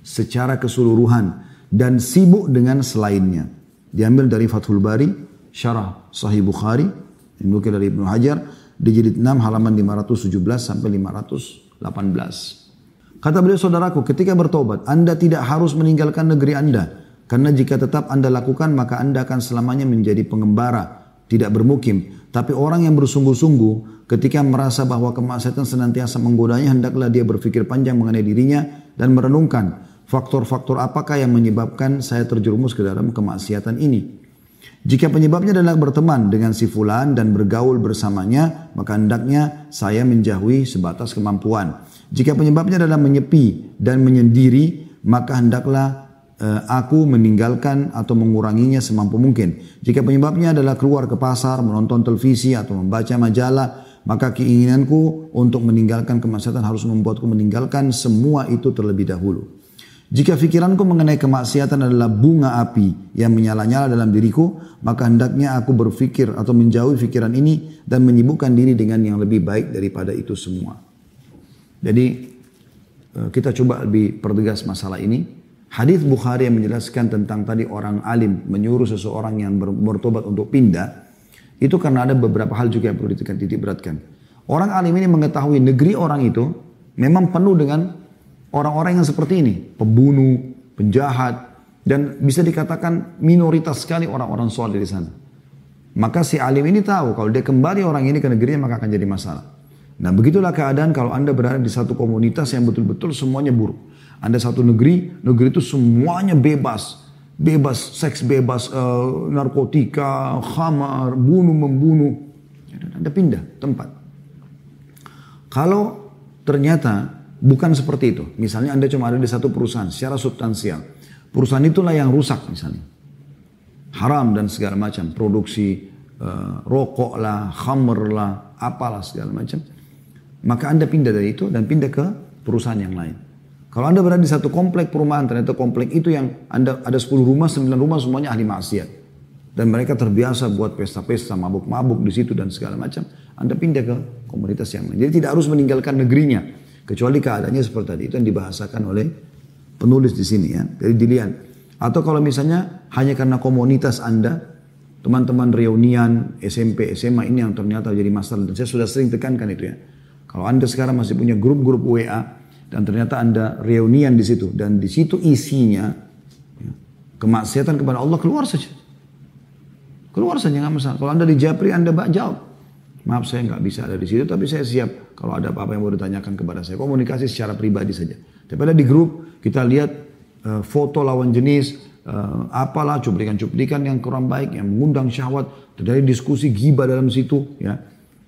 Secara keseluruhan dan sibuk dengan selainnya. Diambil dari Fathul Bari, Syarah Sahih Bukhari, dinukil dari Ibnu Hajar di jilid 6 halaman 517 sampai 518. Kata beliau saudaraku, ketika bertobat, Anda tidak harus meninggalkan negeri Anda karena jika tetap Anda lakukan maka Anda akan selamanya menjadi pengembara, tidak bermukim. Tapi orang yang bersungguh-sungguh ketika merasa bahwa kemaksiatan senantiasa menggodanya hendaklah dia berpikir panjang mengenai dirinya dan merenungkan faktor-faktor apakah yang menyebabkan saya terjerumus ke dalam kemaksiatan ini. Jika penyebabnya adalah berteman dengan si fulan dan bergaul bersamanya, maka hendaknya saya menjauhi sebatas kemampuan. Jika penyebabnya adalah menyepi dan menyendiri, maka hendaklah Eh, aku meninggalkan atau menguranginya semampu mungkin. Jika penyebabnya adalah keluar ke pasar, menonton televisi atau membaca majalah, maka keinginanku untuk meninggalkan kemaksiatan harus membuatku meninggalkan semua itu terlebih dahulu. Jika pikiranku mengenai kemaksiatan adalah bunga api yang menyala-nyala dalam diriku, maka hendaknya aku berpikir atau menjauhi pikiran ini dan menyibukkan diri dengan yang lebih baik daripada itu semua. Jadi eh, kita coba lebih pertegas masalah ini. Hadis Bukhari yang menjelaskan tentang tadi orang alim menyuruh seseorang yang bertobat untuk pindah, itu karena ada beberapa hal juga yang perlu dititik beratkan. Orang alim ini mengetahui negeri orang itu memang penuh dengan orang-orang yang seperti ini, pembunuh, penjahat, dan bisa dikatakan minoritas sekali orang-orang soleh di sana. Maka si alim ini tahu kalau dia kembali orang ini ke negerinya maka akan jadi masalah. Nah begitulah keadaan kalau anda berada di satu komunitas yang betul-betul semuanya buruk. Anda satu negeri, negeri itu semuanya bebas. Bebas, seks bebas, uh, narkotika, khamar, bunuh, membunuh. Anda pindah tempat. Kalau ternyata bukan seperti itu. Misalnya Anda cuma ada di satu perusahaan secara substansial. Perusahaan itulah yang rusak misalnya. Haram dan segala macam. Produksi uh, rokok lah, khamr lah, apalah segala macam. Maka Anda pindah dari itu dan pindah ke perusahaan yang lain. Kalau Anda berada di satu komplek perumahan, ternyata komplek itu yang Anda ada 10 rumah, 9 rumah semuanya ahli maksiat. Dan mereka terbiasa buat pesta-pesta, mabuk-mabuk di situ dan segala macam. Anda pindah ke komunitas yang lain. Jadi tidak harus meninggalkan negerinya. Kecuali keadaannya seperti tadi. Itu yang dibahasakan oleh penulis di sini ya. Jadi dilihat. Atau kalau misalnya hanya karena komunitas Anda, teman-teman reunian SMP, SMA ini yang ternyata jadi masalah. Dan saya sudah sering tekankan itu ya. Kalau Anda sekarang masih punya grup-grup WA, dan ternyata Anda reunian di situ dan di situ isinya ya, kemaksiatan kepada Allah keluar saja. Keluar saja nggak masalah. Kalau Anda di Japri Anda jawab. Maaf saya nggak bisa ada di situ tapi saya siap kalau ada apa-apa yang mau ditanyakan kepada saya. Komunikasi secara pribadi saja. Daripada di grup kita lihat uh, foto lawan jenis, uh, apalah cuplikan-cuplikan yang kurang baik, yang mengundang syahwat, terjadi diskusi giba dalam situ, ya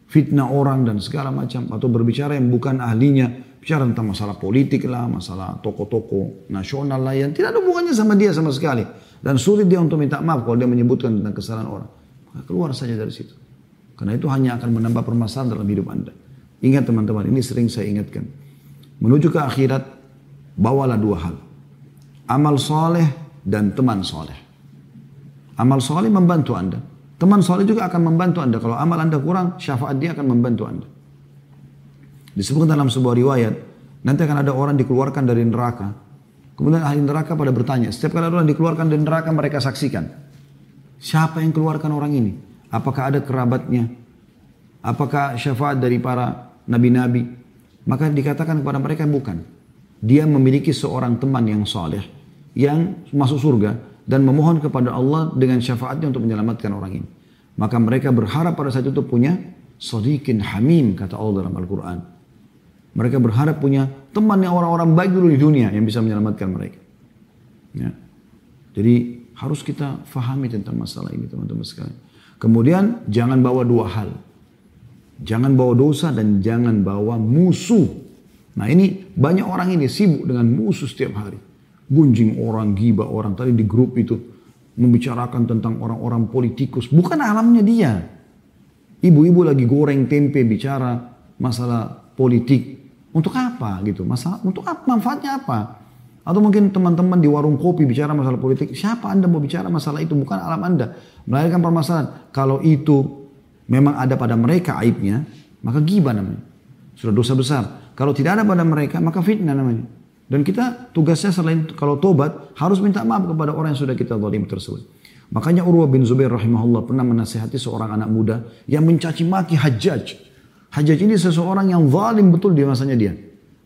fitnah orang dan segala macam atau berbicara yang bukan ahlinya Bicara tentang masalah politik lah, masalah toko-toko nasional lah yang tidak ada hubungannya sama dia sama sekali. Dan sulit dia untuk minta maaf kalau dia menyebutkan tentang kesalahan orang. Maka keluar saja dari situ. Karena itu hanya akan menambah permasalahan dalam hidup Anda. Ingat teman-teman, ini sering saya ingatkan. menuju ke akhirat, bawalah dua hal. Amal soleh dan teman soleh. Amal soleh membantu anda. Teman soleh juga akan membantu anda. Kalau amal anda kurang, syafaat dia akan membantu anda. Disebutkan dalam sebuah riwayat, nanti akan ada orang dikeluarkan dari neraka. Kemudian ahli neraka pada bertanya, setiap kali ada orang dikeluarkan dari neraka mereka saksikan. Siapa yang keluarkan orang ini? Apakah ada kerabatnya? Apakah syafaat dari para nabi-nabi? Maka dikatakan kepada mereka bukan. Dia memiliki seorang teman yang soleh, yang masuk surga, dan memohon kepada Allah dengan syafaatnya untuk menyelamatkan orang ini. Maka mereka berharap pada saat itu punya sodikin hamim, kata Allah dalam Al-Quran. Mereka berharap punya teman yang orang-orang baik dulu di dunia yang bisa menyelamatkan mereka. Ya. Jadi harus kita fahami tentang masalah ini teman-teman sekalian. Kemudian jangan bawa dua hal. Jangan bawa dosa dan jangan bawa musuh. Nah ini banyak orang ini sibuk dengan musuh setiap hari. Gunjing orang, giba orang. Tadi di grup itu membicarakan tentang orang-orang politikus. Bukan alamnya dia. Ibu-ibu lagi goreng tempe bicara masalah politik. Untuk apa gitu? Masalah untuk apa? Manfaatnya apa? Atau mungkin teman-teman di warung kopi bicara masalah politik. Siapa Anda mau bicara masalah itu? Bukan alam Anda. Melahirkan permasalahan. Kalau itu memang ada pada mereka aibnya, maka gibah namanya. Sudah dosa besar. Kalau tidak ada pada mereka, maka fitnah namanya. Dan kita tugasnya selain kalau tobat, harus minta maaf kepada orang yang sudah kita zalim tersebut. Makanya Urwah bin Zubair rahimahullah pernah menasihati seorang anak muda yang mencaci maki Hajjaj. Hajjaj ini seseorang yang zalim betul di masanya dia.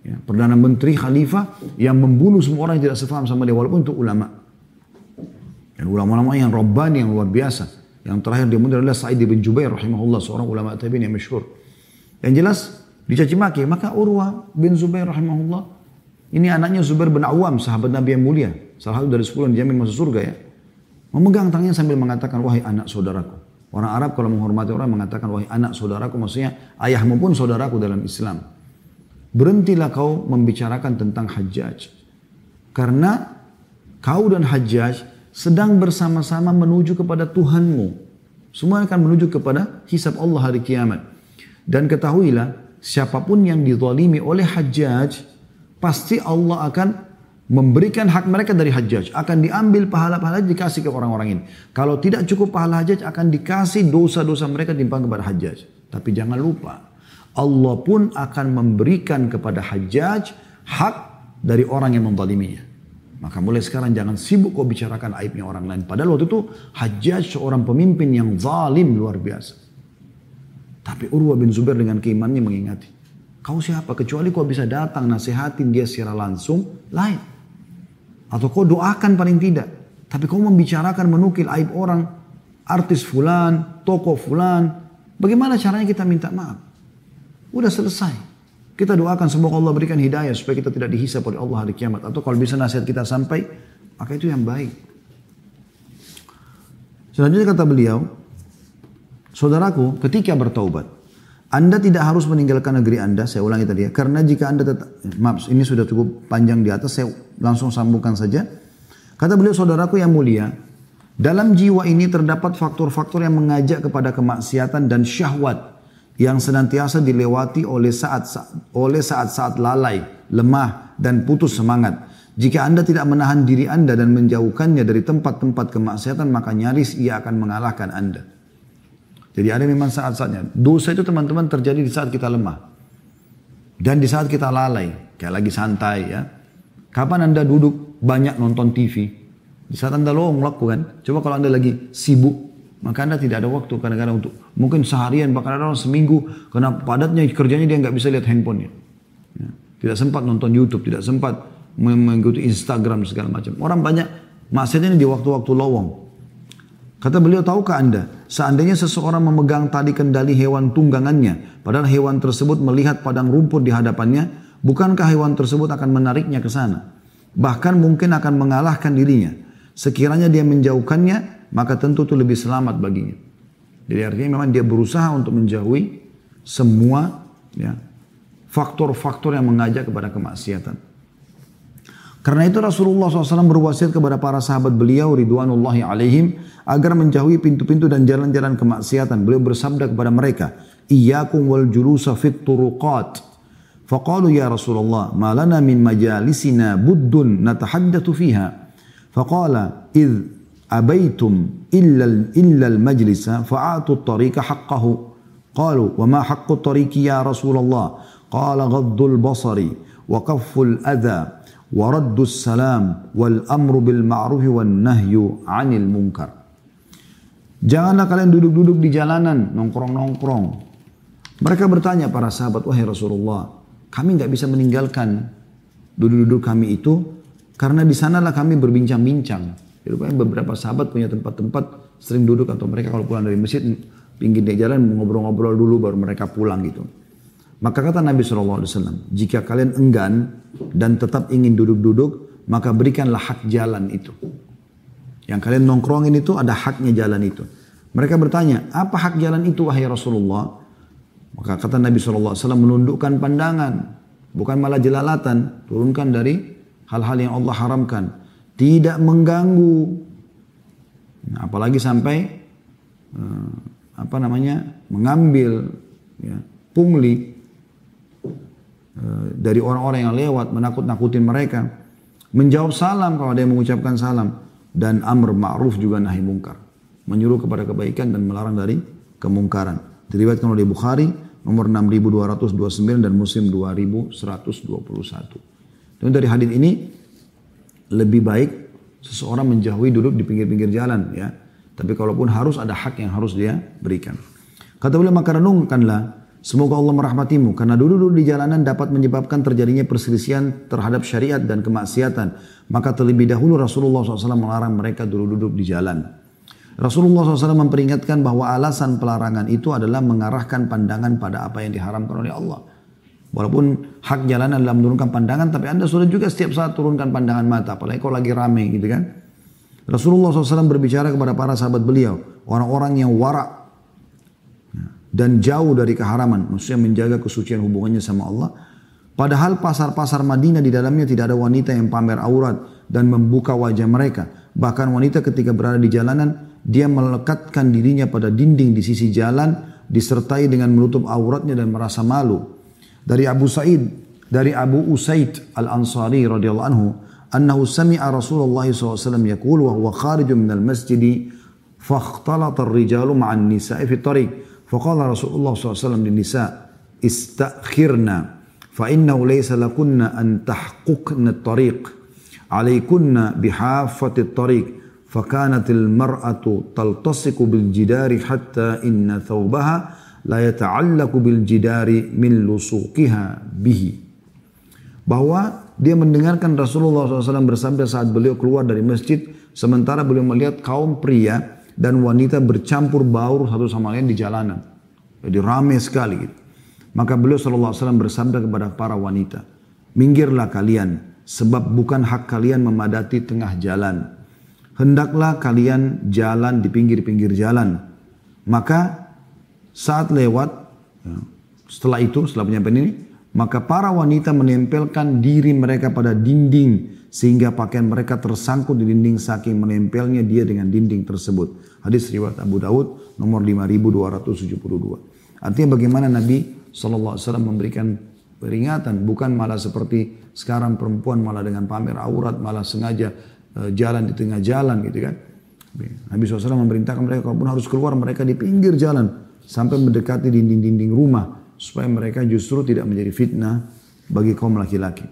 Ya, Perdana Menteri Khalifah yang membunuh semua orang yang tidak sefaham sama dia walaupun itu ulama. Dan ulama-ulama yang robbani yang luar biasa. Yang terakhir dia muncul adalah Sa'id bin Jubair rahimahullah seorang ulama tabi'in yang masyhur. Yang jelas dicaci maki maka Urwah bin Zubair rahimahullah ini anaknya Zubair bin Awam sahabat Nabi yang mulia salah satu dari sepuluh yang dijamin masuk surga ya memegang tangannya sambil mengatakan wahai anak saudaraku Orang Arab kalau menghormati orang mengatakan, wahai anak saudaraku, maksudnya ayahmu pun saudaraku dalam Islam. Berhentilah kau membicarakan tentang hajjaj. Karena kau dan hajjaj sedang bersama-sama menuju kepada Tuhanmu. Semua akan menuju kepada hisab Allah hari kiamat. Dan ketahuilah, siapa pun yang dizalimi oleh hajjaj, pasti Allah akan memberikan hak mereka dari hajjaj. Akan diambil pahala-pahala dikasih ke orang-orang ini. Kalau tidak cukup pahala hajjaj akan dikasih dosa-dosa mereka timbang kepada hajjaj. Tapi jangan lupa. Allah pun akan memberikan kepada hajjaj hak dari orang yang menzaliminya. Maka mulai sekarang jangan sibuk kau bicarakan aibnya orang lain. Padahal waktu itu Hajjaj seorang pemimpin yang zalim luar biasa. Tapi Urwah bin Zubair dengan keimannya mengingati. Kau siapa? Kecuali kau bisa datang nasihatin dia secara langsung, lain. Atau kau doakan paling tidak. Tapi kau membicarakan menukil aib orang. Artis fulan, tokoh fulan. Bagaimana caranya kita minta maaf? Udah selesai. Kita doakan semoga Allah berikan hidayah supaya kita tidak dihisap oleh Allah hari kiamat. Atau kalau bisa nasihat kita sampai, maka itu yang baik. Selanjutnya kata beliau, Saudaraku, ketika bertaubat, anda tidak harus meninggalkan negeri Anda, saya ulangi tadi ya, karena jika Anda tetap, maaf ini sudah cukup panjang di atas, saya langsung sambungkan saja. Kata beliau, saudaraku yang mulia, dalam jiwa ini terdapat faktor-faktor yang mengajak kepada kemaksiatan dan syahwat yang senantiasa dilewati oleh saat oleh saat-saat lalai, lemah dan putus semangat. Jika Anda tidak menahan diri Anda dan menjauhkannya dari tempat-tempat kemaksiatan, maka nyaris ia akan mengalahkan Anda. Jadi ada memang saat-saatnya. Dosa itu teman-teman terjadi di saat kita lemah. Dan di saat kita lalai. Kayak lagi santai ya. Kapan anda duduk banyak nonton TV? Di saat anda lowong lakukan. Coba kalau anda lagi sibuk. Maka anda tidak ada waktu kadang-kadang untuk. Mungkin seharian bahkan ada orang seminggu. Karena padatnya kerjanya dia nggak bisa lihat handphonenya. Ya. Tidak sempat nonton YouTube. Tidak sempat mengikuti Instagram segala macam. Orang banyak maksudnya di waktu-waktu lowong. Kata beliau, tahukah anda, seandainya seseorang memegang tali kendali hewan tunggangannya, padahal hewan tersebut melihat padang rumput di hadapannya, bukankah hewan tersebut akan menariknya ke sana? Bahkan mungkin akan mengalahkan dirinya. Sekiranya dia menjauhkannya, maka tentu itu lebih selamat baginya. Jadi artinya memang dia berusaha untuk menjauhi semua ya, faktor-faktor yang mengajak kepada kemaksiatan. Karena itu Rasulullah SAW berwasiat kepada para sahabat beliau ridwanullahi alaihim agar menjauhi pintu-pintu dan jalan-jalan kemaksiatan. Beliau bersabda kepada mereka, Iyakum wal julusa fit turuqat." Faqalu ya Rasulullah, malana min majalisina buddun natahaddatu fiha." Faqala, "Idh abaitum illa illa al majlisa fa'atu at-tariqa haqqahu. Qalu wa ma haqqu at-tariqi ya Rasulullah? Qala ghaddul basari wa kafful adha wa raddus salam wal amru bil ma'ruf wan nahyu 'anil munkar. Janganlah kalian duduk-duduk di jalanan, nongkrong-nongkrong. Mereka bertanya para sahabat, wahai Rasulullah, kami nggak bisa meninggalkan duduk-duduk kami itu karena di sanalah kami berbincang-bincang. Jadi beberapa sahabat punya tempat-tempat sering duduk atau mereka kalau pulang dari masjid pinggir jalan ngobrol-ngobrol dulu baru mereka pulang gitu. Maka kata Nabi SAW, jika kalian enggan dan tetap ingin duduk-duduk, maka berikanlah hak jalan itu. Yang kalian nongkrongin itu ada haknya jalan itu. Mereka bertanya, apa hak jalan itu wahai Rasulullah? Maka kata Nabi SAW menundukkan pandangan. Bukan malah jelalatan. Turunkan dari hal-hal yang Allah haramkan. Tidak mengganggu. Nah, apalagi sampai uh, apa namanya mengambil ya, pungli uh, dari orang-orang yang lewat menakut-nakutin mereka. Menjawab salam kalau ada yang mengucapkan salam dan amr ma'ruf juga nahi mungkar. Menyuruh kepada kebaikan dan melarang dari kemungkaran. Diriwayatkan oleh Bukhari nomor 6229 dan Muslim 2121. Dan dari hadis ini lebih baik seseorang menjauhi duduk di pinggir-pinggir jalan ya. Tapi kalaupun harus ada hak yang harus dia berikan. Kata beliau maka renungkanlah Semoga Allah merahmatimu karena duduk-duduk di jalanan dapat menyebabkan terjadinya perselisihan terhadap syariat dan kemaksiatan. Maka terlebih dahulu Rasulullah SAW melarang mereka duduk-duduk di jalan. Rasulullah SAW memperingatkan bahwa alasan pelarangan itu adalah mengarahkan pandangan pada apa yang diharamkan oleh Allah. Walaupun hak jalanan adalah menurunkan pandangan, tapi anda sudah juga setiap saat turunkan pandangan mata, apalagi kalau lagi rame gitu kan. Rasulullah SAW berbicara kepada para sahabat beliau, orang-orang yang warak dan jauh dari keharaman, maksudnya menjaga kesucian hubungannya sama Allah. Padahal pasar-pasar Madinah di dalamnya tidak ada wanita yang pamer aurat dan membuka wajah mereka. Bahkan wanita ketika berada di jalanan, dia melekatkan dirinya pada dinding di sisi jalan, disertai dengan menutup auratnya dan merasa malu. Dari Abu Sa'id, dari Abu Usaid Al-Ansari radhiyallahu anhu, annahu sami'a Rasulullah SAW yaqul wa huwa kharijun minal masjidi fakhtalata ar-rijalu ma'an nisa'i fi tariq فقال رسول الله صلى الله عليه وسلم للنساء استأخرنا فإنه ليس لكن أن تحققن الطريق عليكن بحافة الطريق فكانت المرأة تلتصق بالجدار حتى إن ثوبها la yata'allaku bil jidari min lusuqiha bihi. Bahwa dia mendengarkan Rasulullah SAW bersabda saat beliau keluar dari masjid, sementara beliau melihat kaum pria dan wanita bercampur baur satu sama lain di jalanan. Jadi ramai sekali gitu. Maka beliau SAW bersabda kepada para wanita, minggirlah kalian, sebab bukan hak kalian memadati tengah jalan. Hendaklah kalian jalan di pinggir-pinggir jalan. Maka saat lewat, ya, setelah itu, setelah penyampaian ini, maka para wanita menempelkan diri mereka pada dinding sehingga pakaian mereka tersangkut di dinding saking menempelnya dia dengan dinding tersebut. Hadis riwayat Abu Daud nomor 5272. Artinya bagaimana Nabi SAW memberikan peringatan bukan malah seperti sekarang perempuan malah dengan pamer aurat malah sengaja uh, jalan di tengah jalan gitu kan. Nabi SAW memerintahkan mereka kalaupun harus keluar mereka di pinggir jalan sampai mendekati dinding-dinding rumah supaya mereka justru tidak menjadi fitnah bagi kaum laki-laki.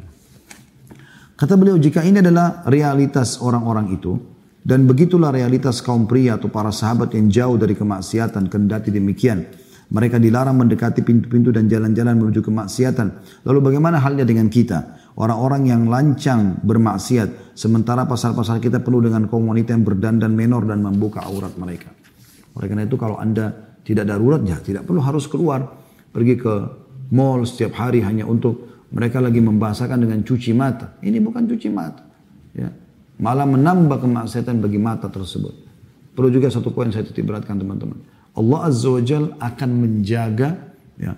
Kata beliau, jika ini adalah realitas orang-orang itu, dan begitulah realitas kaum pria atau para sahabat yang jauh dari kemaksiatan, kendati demikian. Mereka dilarang mendekati pintu-pintu dan jalan-jalan menuju kemaksiatan. Lalu bagaimana halnya dengan kita? Orang-orang yang lancang bermaksiat, sementara pasar-pasar kita penuh dengan kaum wanita yang berdandan menor dan membuka aurat mereka. Oleh karena itu kalau anda tidak darurat, ya tidak perlu harus keluar. Pergi ke mall setiap hari hanya untuk mereka lagi membahasakan dengan cuci mata. Ini bukan cuci mata. Ya. Malah menambah kemaksiatan bagi mata tersebut. Perlu juga satu poin saya titip beratkan teman-teman. Allah Azza wa Jal akan menjaga ya,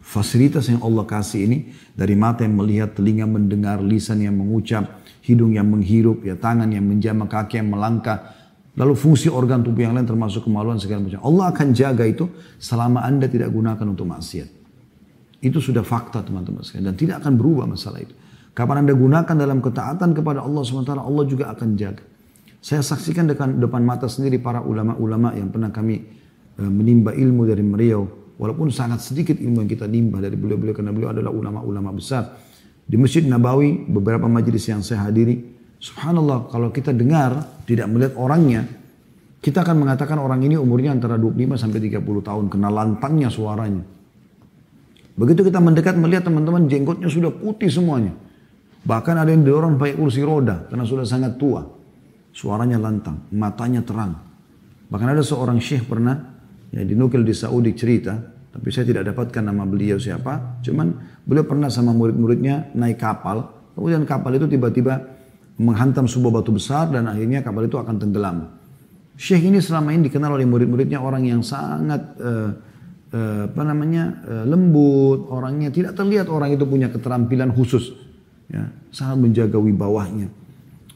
fasilitas yang Allah kasih ini dari mata yang melihat, telinga mendengar, lisan yang mengucap, hidung yang menghirup, ya tangan yang menjama, kaki yang melangkah, lalu fungsi organ tubuh yang lain termasuk kemaluan segala macam. Allah akan jaga itu selama anda tidak gunakan untuk maksiat. Itu sudah fakta teman-teman sekalian dan tidak akan berubah masalah itu. Kapan Anda gunakan dalam ketaatan kepada Allah SWT, Allah juga akan jaga. Saya saksikan depan, depan mata sendiri para ulama-ulama yang pernah kami e, menimba ilmu dari beliau. Walaupun sangat sedikit ilmu yang kita nimba dari beliau-beliau karena beliau adalah ulama-ulama besar. Di Masjid Nabawi, beberapa majelis yang saya hadiri, subhanallah kalau kita dengar, tidak melihat orangnya, kita akan mengatakan orang ini umurnya antara 25 sampai 30 tahun, kena lantangnya suaranya. Begitu kita mendekat melihat teman-teman jenggotnya sudah putih semuanya. Bahkan ada yang didorong pakai kursi roda karena sudah sangat tua. Suaranya lantang, matanya terang. Bahkan ada seorang syekh pernah ya dinukil di Saudi cerita, tapi saya tidak dapatkan nama beliau siapa. Cuman beliau pernah sama murid-muridnya naik kapal, kemudian kapal itu tiba-tiba menghantam sebuah batu besar dan akhirnya kapal itu akan tenggelam. Syekh ini selama ini dikenal oleh murid-muridnya orang yang sangat uh, uh, apa namanya uh, lembut, orangnya tidak terlihat orang itu punya keterampilan khusus, ya, sangat menjaga wibawahnya.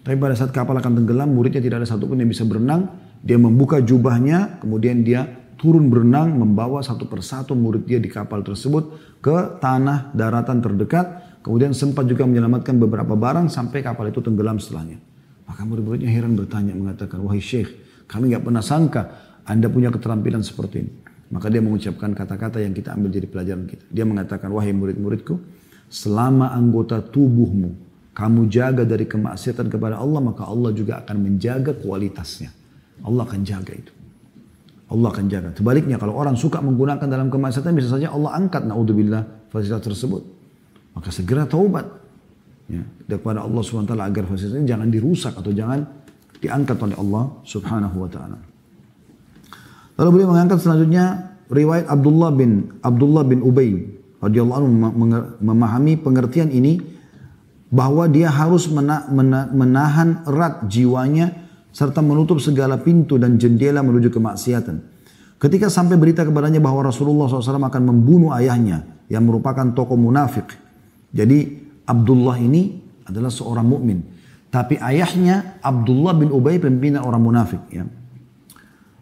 Tapi pada saat kapal akan tenggelam, muridnya tidak ada satupun yang bisa berenang. Dia membuka jubahnya, kemudian dia turun berenang, membawa satu persatu murid dia di kapal tersebut ke tanah daratan terdekat. Kemudian sempat juga menyelamatkan beberapa barang sampai kapal itu tenggelam setelahnya. Maka murid-muridnya heran bertanya, mengatakan, wahai syekh, kami nggak pernah sangka Anda punya keterampilan seperti ini. Maka dia mengucapkan kata-kata yang kita ambil jadi pelajaran kita. Dia mengatakan, wahai murid-muridku, selama anggota tubuhmu kamu jaga dari kemaksiatan kepada Allah, maka Allah juga akan menjaga kualitasnya. Allah akan jaga itu. Allah akan jaga. Sebaliknya kalau orang suka menggunakan dalam kemaksiatan bisa saja Allah angkat naudzubillah fasilitas tersebut. Maka segera taubat. Ya, kepada Allah SWT agar fasilitas ini jangan dirusak atau jangan diangkat oleh Allah Subhanahu wa taala. Lalu beliau mengangkat selanjutnya riwayat Abdullah bin Abdullah bin Ubay radhiyallahu memahami pengertian ini bahwa dia harus menahan erat jiwanya serta menutup segala pintu dan jendela menuju kemaksiatan. Ketika sampai berita kepadanya bahwa Rasulullah SAW akan membunuh ayahnya yang merupakan tokoh munafik. Jadi Abdullah ini adalah seorang mukmin. Tapi ayahnya Abdullah bin Ubay pembina orang munafik. Ya.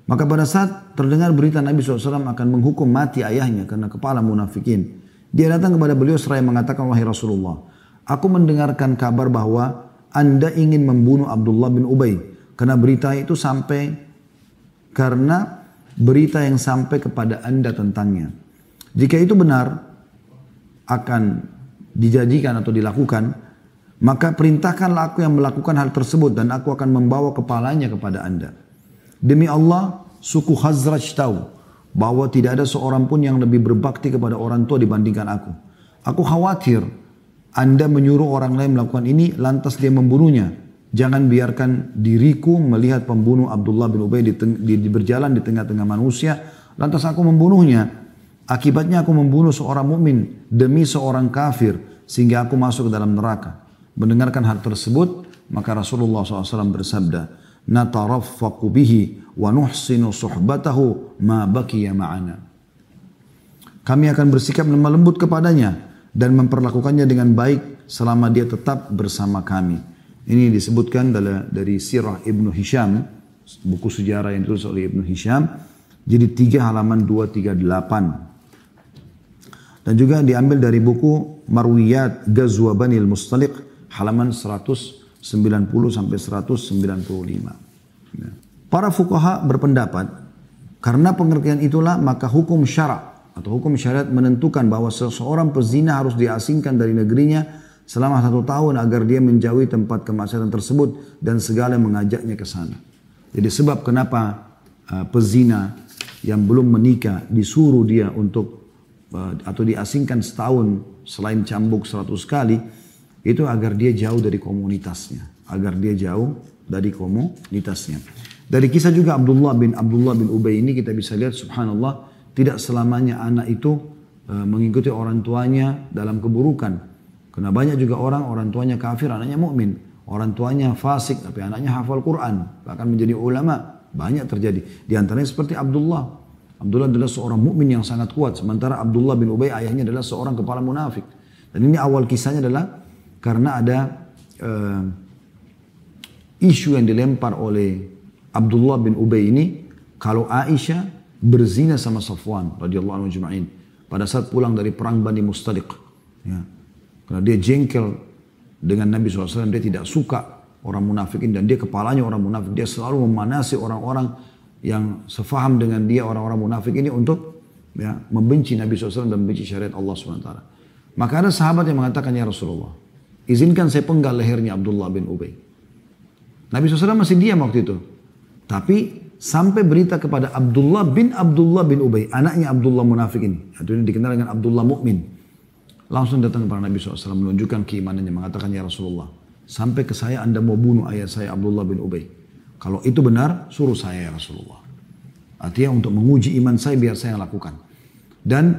Maka pada saat terdengar berita Nabi SAW akan menghukum mati ayahnya karena kepala munafikin. Dia datang kepada beliau seraya mengatakan, Wahai Rasulullah, aku mendengarkan kabar bahwa anda ingin membunuh Abdullah bin Ubay. Karena berita itu sampai, karena berita yang sampai kepada anda tentangnya. Jika itu benar, akan dijadikan atau dilakukan, maka perintahkanlah aku yang melakukan hal tersebut dan aku akan membawa kepalanya kepada anda. Demi Allah, suku Khazraj tahu bahwa tidak ada seorang pun yang lebih berbakti kepada orang tua dibandingkan aku. Aku khawatir anda menyuruh orang lain melakukan ini lantas dia membunuhnya. Jangan biarkan diriku melihat pembunuh Abdullah bin Ubay di, di, di berjalan di tengah-tengah manusia lantas aku membunuhnya. Akibatnya aku membunuh seorang mukmin demi seorang kafir sehingga aku masuk ke dalam neraka. Mendengarkan hal tersebut, maka Rasulullah SAW bersabda, "Nataraffaqu bihi wa nuhsinu suhbatahu ma baqiya ma'ana." Kami akan bersikap lemah lembut kepadanya dan memperlakukannya dengan baik selama dia tetap bersama kami. Ini disebutkan dari Sirah Ibnu Hisham, buku sejarah yang ditulis oleh Ibnu Hisham, jadi tiga halaman 238. Dan juga diambil dari buku Marwiyat Ghazwa Banil Mustaliq halaman 190 sampai 195. Ya. Para fukaha berpendapat karena pengertian itulah maka hukum syarak atau hukum syariat menentukan bahwa seseorang pezina harus diasingkan dari negerinya selama satu tahun agar dia menjauhi tempat kemaksiatan tersebut dan segala mengajaknya ke sana. Jadi sebab kenapa uh, pezina yang belum menikah disuruh dia untuk atau diasingkan setahun selain cambuk seratus kali itu agar dia jauh dari komunitasnya, agar dia jauh dari komunitasnya. Dari kisah juga Abdullah bin Abdullah bin Ubay ini kita bisa lihat subhanallah tidak selamanya anak itu e, mengikuti orang tuanya dalam keburukan. Karena banyak juga orang orang tuanya kafir, anaknya mukmin, orang tuanya fasik tapi anaknya hafal Quran, bahkan menjadi ulama. Banyak terjadi. Di antaranya seperti Abdullah. Abdullah adalah seorang mukmin yang sangat kuat, sementara Abdullah bin Ubay ayahnya adalah seorang kepala munafik. Dan ini awal kisahnya adalah karena ada uh, isu yang dilempar oleh Abdullah bin Ubay ini kalau Aisyah berzina sama Safwan radhiyallahu anhu juma'in. pada saat pulang dari perang Bani Mustadiq. Ya. Karena dia jengkel dengan Nabi SAW, dia tidak suka orang munafikin dan dia kepalanya orang munafik. Dia selalu memanasi orang-orang yang sefaham dengan dia orang-orang munafik ini untuk ya, membenci Nabi SAW dan membenci syariat Allah SWT. Maka ada sahabat yang mengatakan, Ya Rasulullah, izinkan saya penggal lehernya Abdullah bin Ubay. Nabi SAW masih diam waktu itu. Tapi sampai berita kepada Abdullah bin Abdullah bin Ubay, anaknya Abdullah munafik ini. Atau ini dikenal dengan Abdullah Mukmin. Langsung datang kepada Nabi SAW menunjukkan keimanannya, mengatakan, Ya Rasulullah, sampai ke saya anda mau bunuh ayah saya Abdullah bin Ubay. Kalau itu benar, suruh saya ya Rasulullah. Artinya untuk menguji iman saya biar saya lakukan. Dan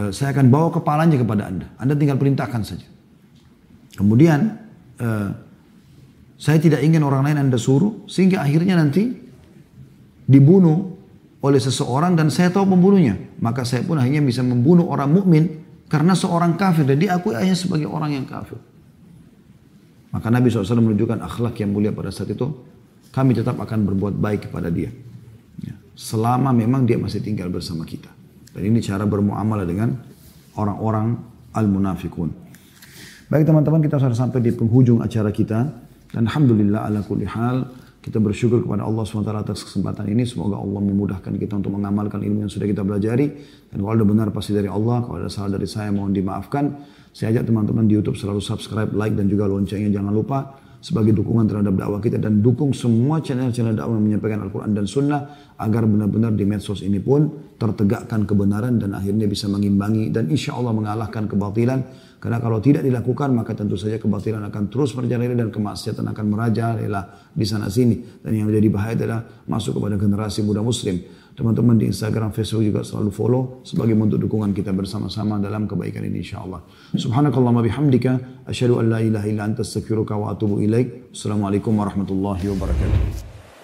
uh, saya akan bawa kepalanya kepada Anda. Anda tinggal perintahkan saja. Kemudian uh, saya tidak ingin orang lain Anda suruh sehingga akhirnya nanti dibunuh oleh seseorang dan saya tahu pembunuhnya. Maka saya pun akhirnya bisa membunuh orang mukmin karena seorang kafir dan diakui hanya sebagai orang yang kafir. Maka Nabi SAW menunjukkan akhlak yang mulia pada saat itu. Kami tetap akan berbuat baik kepada dia. Ya. Selama memang dia masih tinggal bersama kita. Dan ini cara bermuamalah dengan orang-orang al-munafikun. Baik teman-teman kita sudah sampai di penghujung acara kita. Dan Alhamdulillah ala kulli hal. Kita bersyukur kepada Allah SWT atas kesempatan ini. Semoga Allah memudahkan kita untuk mengamalkan ilmu yang sudah kita pelajari. Dan kalau ada benar pasti dari Allah. Kalau ada salah dari saya mohon dimaafkan. Saya ajak teman-teman di YouTube selalu subscribe, like dan juga loncengnya jangan lupa sebagai dukungan terhadap dakwah kita dan dukung semua channel-channel dakwah yang menyampaikan Al-Quran dan Sunnah agar benar-benar di medsos ini pun tertegakkan kebenaran dan akhirnya bisa mengimbangi dan insya Allah mengalahkan kebatilan. Karena kalau tidak dilakukan maka tentu saja kebatilan akan terus merajalela dan kemaksiatan akan merajalela di sana sini dan yang menjadi bahaya adalah masuk kepada generasi muda muslim teman-teman di Instagram, Facebook juga selalu follow sebagai bentuk dukungan kita bersama-sama dalam kebaikan ini insyaallah. Subhanakallahumma bihamdika asyhadu an la ilaha illa anta astaghfiruka wa atubu ilaik. Assalamualaikum warahmatullahi wabarakatuh.